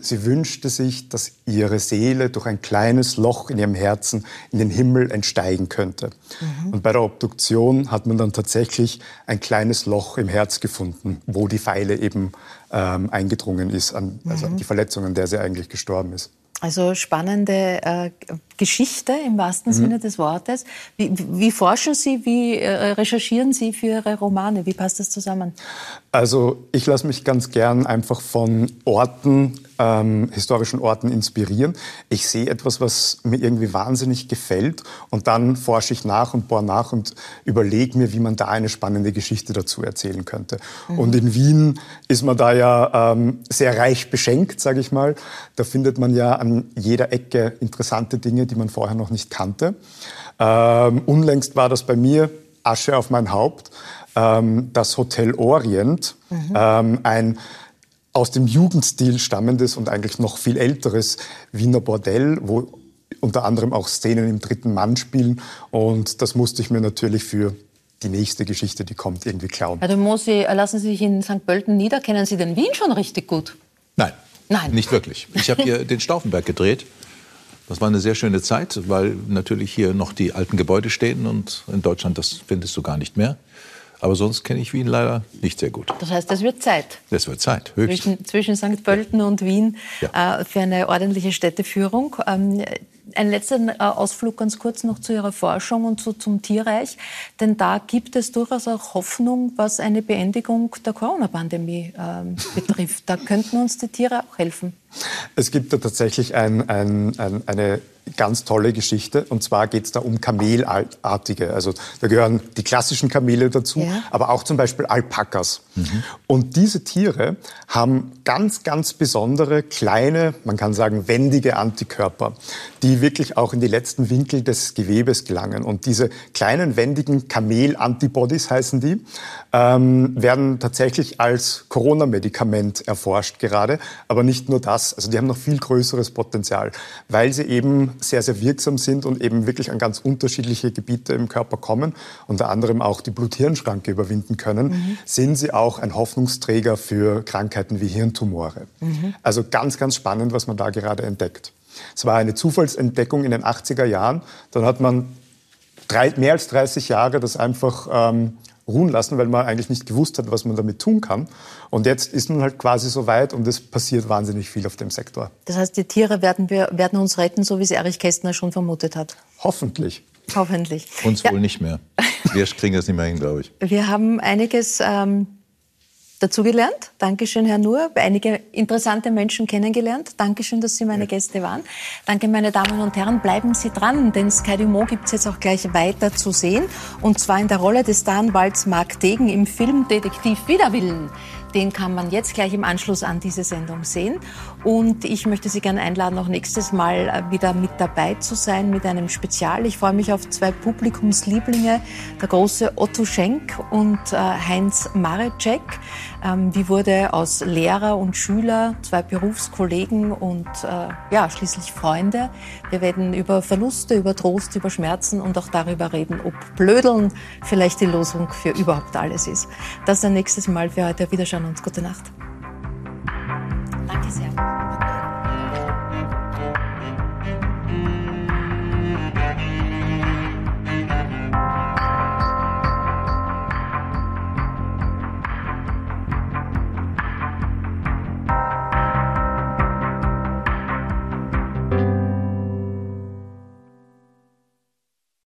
sie wünschte sich, dass ihre Seele durch ein kleines Loch in ihrem Herzen in den Himmel entsteigen könnte. Mhm. Und bei der Obduktion hat man dann tatsächlich ein kleines Loch im Herz gefunden, wo die Pfeile eben ähm, eingedrungen ist, an, also mhm. die Verletzung, an der sie eigentlich gestorben ist. Also spannende äh, Geschichte im wahrsten mhm. Sinne des Wortes. Wie, wie, forschen Sie, wie äh, recherchieren Sie für Ihre Romane? Wie passt das zusammen? Also ich lasse mich ganz gern einfach von Orten, ähm, historischen Orten inspirieren. Ich sehe etwas, was mir irgendwie wahnsinnig gefällt und dann forsche ich nach und bohre nach und überlege mir, wie man da eine spannende Geschichte dazu erzählen könnte. Mhm. Und in Wien ist man da ja ähm, sehr reich beschenkt, sage ich mal. Da findet man ja an jeder Ecke interessante Dinge, die man vorher noch nicht kannte. Ähm, unlängst war das bei mir Asche auf mein Haupt. Ähm, das Hotel Orient, mhm. ähm, ein aus dem Jugendstil stammendes und eigentlich noch viel älteres Wiener Bordell, wo unter anderem auch Szenen im dritten Mann spielen. Und das musste ich mir natürlich für die nächste Geschichte, die kommt, irgendwie klauen. Herr de Mosi, lassen Sie sich in St. Pölten nieder. Kennen Sie den Wien schon richtig gut? Nein. Nein. Nicht wirklich. Ich habe hier den Stauffenberg gedreht Das war eine sehr schöne Zeit, weil natürlich hier noch die alten Gebäude stehen und in Deutschland das findest du gar nicht mehr. Aber sonst kenne ich Wien leider nicht sehr gut. Das heißt, es wird Zeit. Es wird Zeit, höchst. Zwischen, zwischen St. Pölten und Wien ja. äh, für eine ordentliche Städteführung. Ähm, ein letzter äh, Ausflug ganz kurz noch zu Ihrer Forschung und zu, zum Tierreich. Denn da gibt es durchaus auch Hoffnung, was eine Beendigung der Corona-Pandemie ähm, betrifft. Da könnten uns die Tiere auch helfen. Es gibt da tatsächlich ein, ein, ein, eine ganz tolle Geschichte. Und zwar geht es da um Kamelartige. Also da gehören die klassischen Kamele dazu, ja. aber auch zum Beispiel Alpakas. Mhm. Und diese Tiere haben ganz, ganz besondere kleine, man kann sagen wendige Antikörper, die wirklich auch in die letzten Winkel des Gewebes gelangen. Und diese kleinen wendigen Kamel-Antibodies heißen die, ähm, werden tatsächlich als Corona-Medikament erforscht gerade. Aber nicht nur das. Also die haben noch viel größeres Potenzial, weil sie eben sehr, sehr wirksam sind und eben wirklich an ganz unterschiedliche Gebiete im Körper kommen, unter anderem auch die Blut-Hirn-Schranke überwinden können, mhm. sind sie auch ein Hoffnungsträger für Krankheiten wie Hirntumore. Mhm. Also ganz, ganz spannend, was man da gerade entdeckt. Es war eine Zufallsentdeckung in den 80er Jahren. Dann hat man drei, mehr als 30 Jahre das einfach ähm, ruhen lassen, weil man eigentlich nicht gewusst hat, was man damit tun kann. Und jetzt ist man halt quasi so weit und es passiert wahnsinnig viel auf dem Sektor. Das heißt, die Tiere werden, wir, werden uns retten, so wie es Erich Kästner schon vermutet hat. Hoffentlich. Hoffentlich. Uns ja. wohl nicht mehr. Wir kriegen das nicht mehr hin, glaube ich. Wir haben einiges ähm, dazugelernt. Dankeschön, Herr Nuhr. Einige interessante Menschen kennengelernt. Dankeschön, dass Sie meine Gäste waren. Danke, meine Damen und Herren. Bleiben Sie dran, denn Sky Dumont gibt es jetzt auch gleich weiter zu sehen. Und zwar in der Rolle des Staranwalts Mark Degen im Film Detektiv Widerwillen. Den kann man jetzt gleich im Anschluss an diese Sendung sehen. Und ich möchte Sie gerne einladen, auch nächstes Mal äh, wieder mit dabei zu sein mit einem Spezial. Ich freue mich auf zwei Publikumslieblinge, der große Otto Schenk und äh, Heinz Marecek. Ähm, die wurde aus Lehrer und Schüler, zwei Berufskollegen und äh, ja, schließlich Freunde. Wir werden über Verluste, über Trost, über Schmerzen und auch darüber reden, ob Blödeln vielleicht die Losung für überhaupt alles ist. Das dann nächstes Mal für heute. Wiederschauen und gute Nacht. Danke sehr.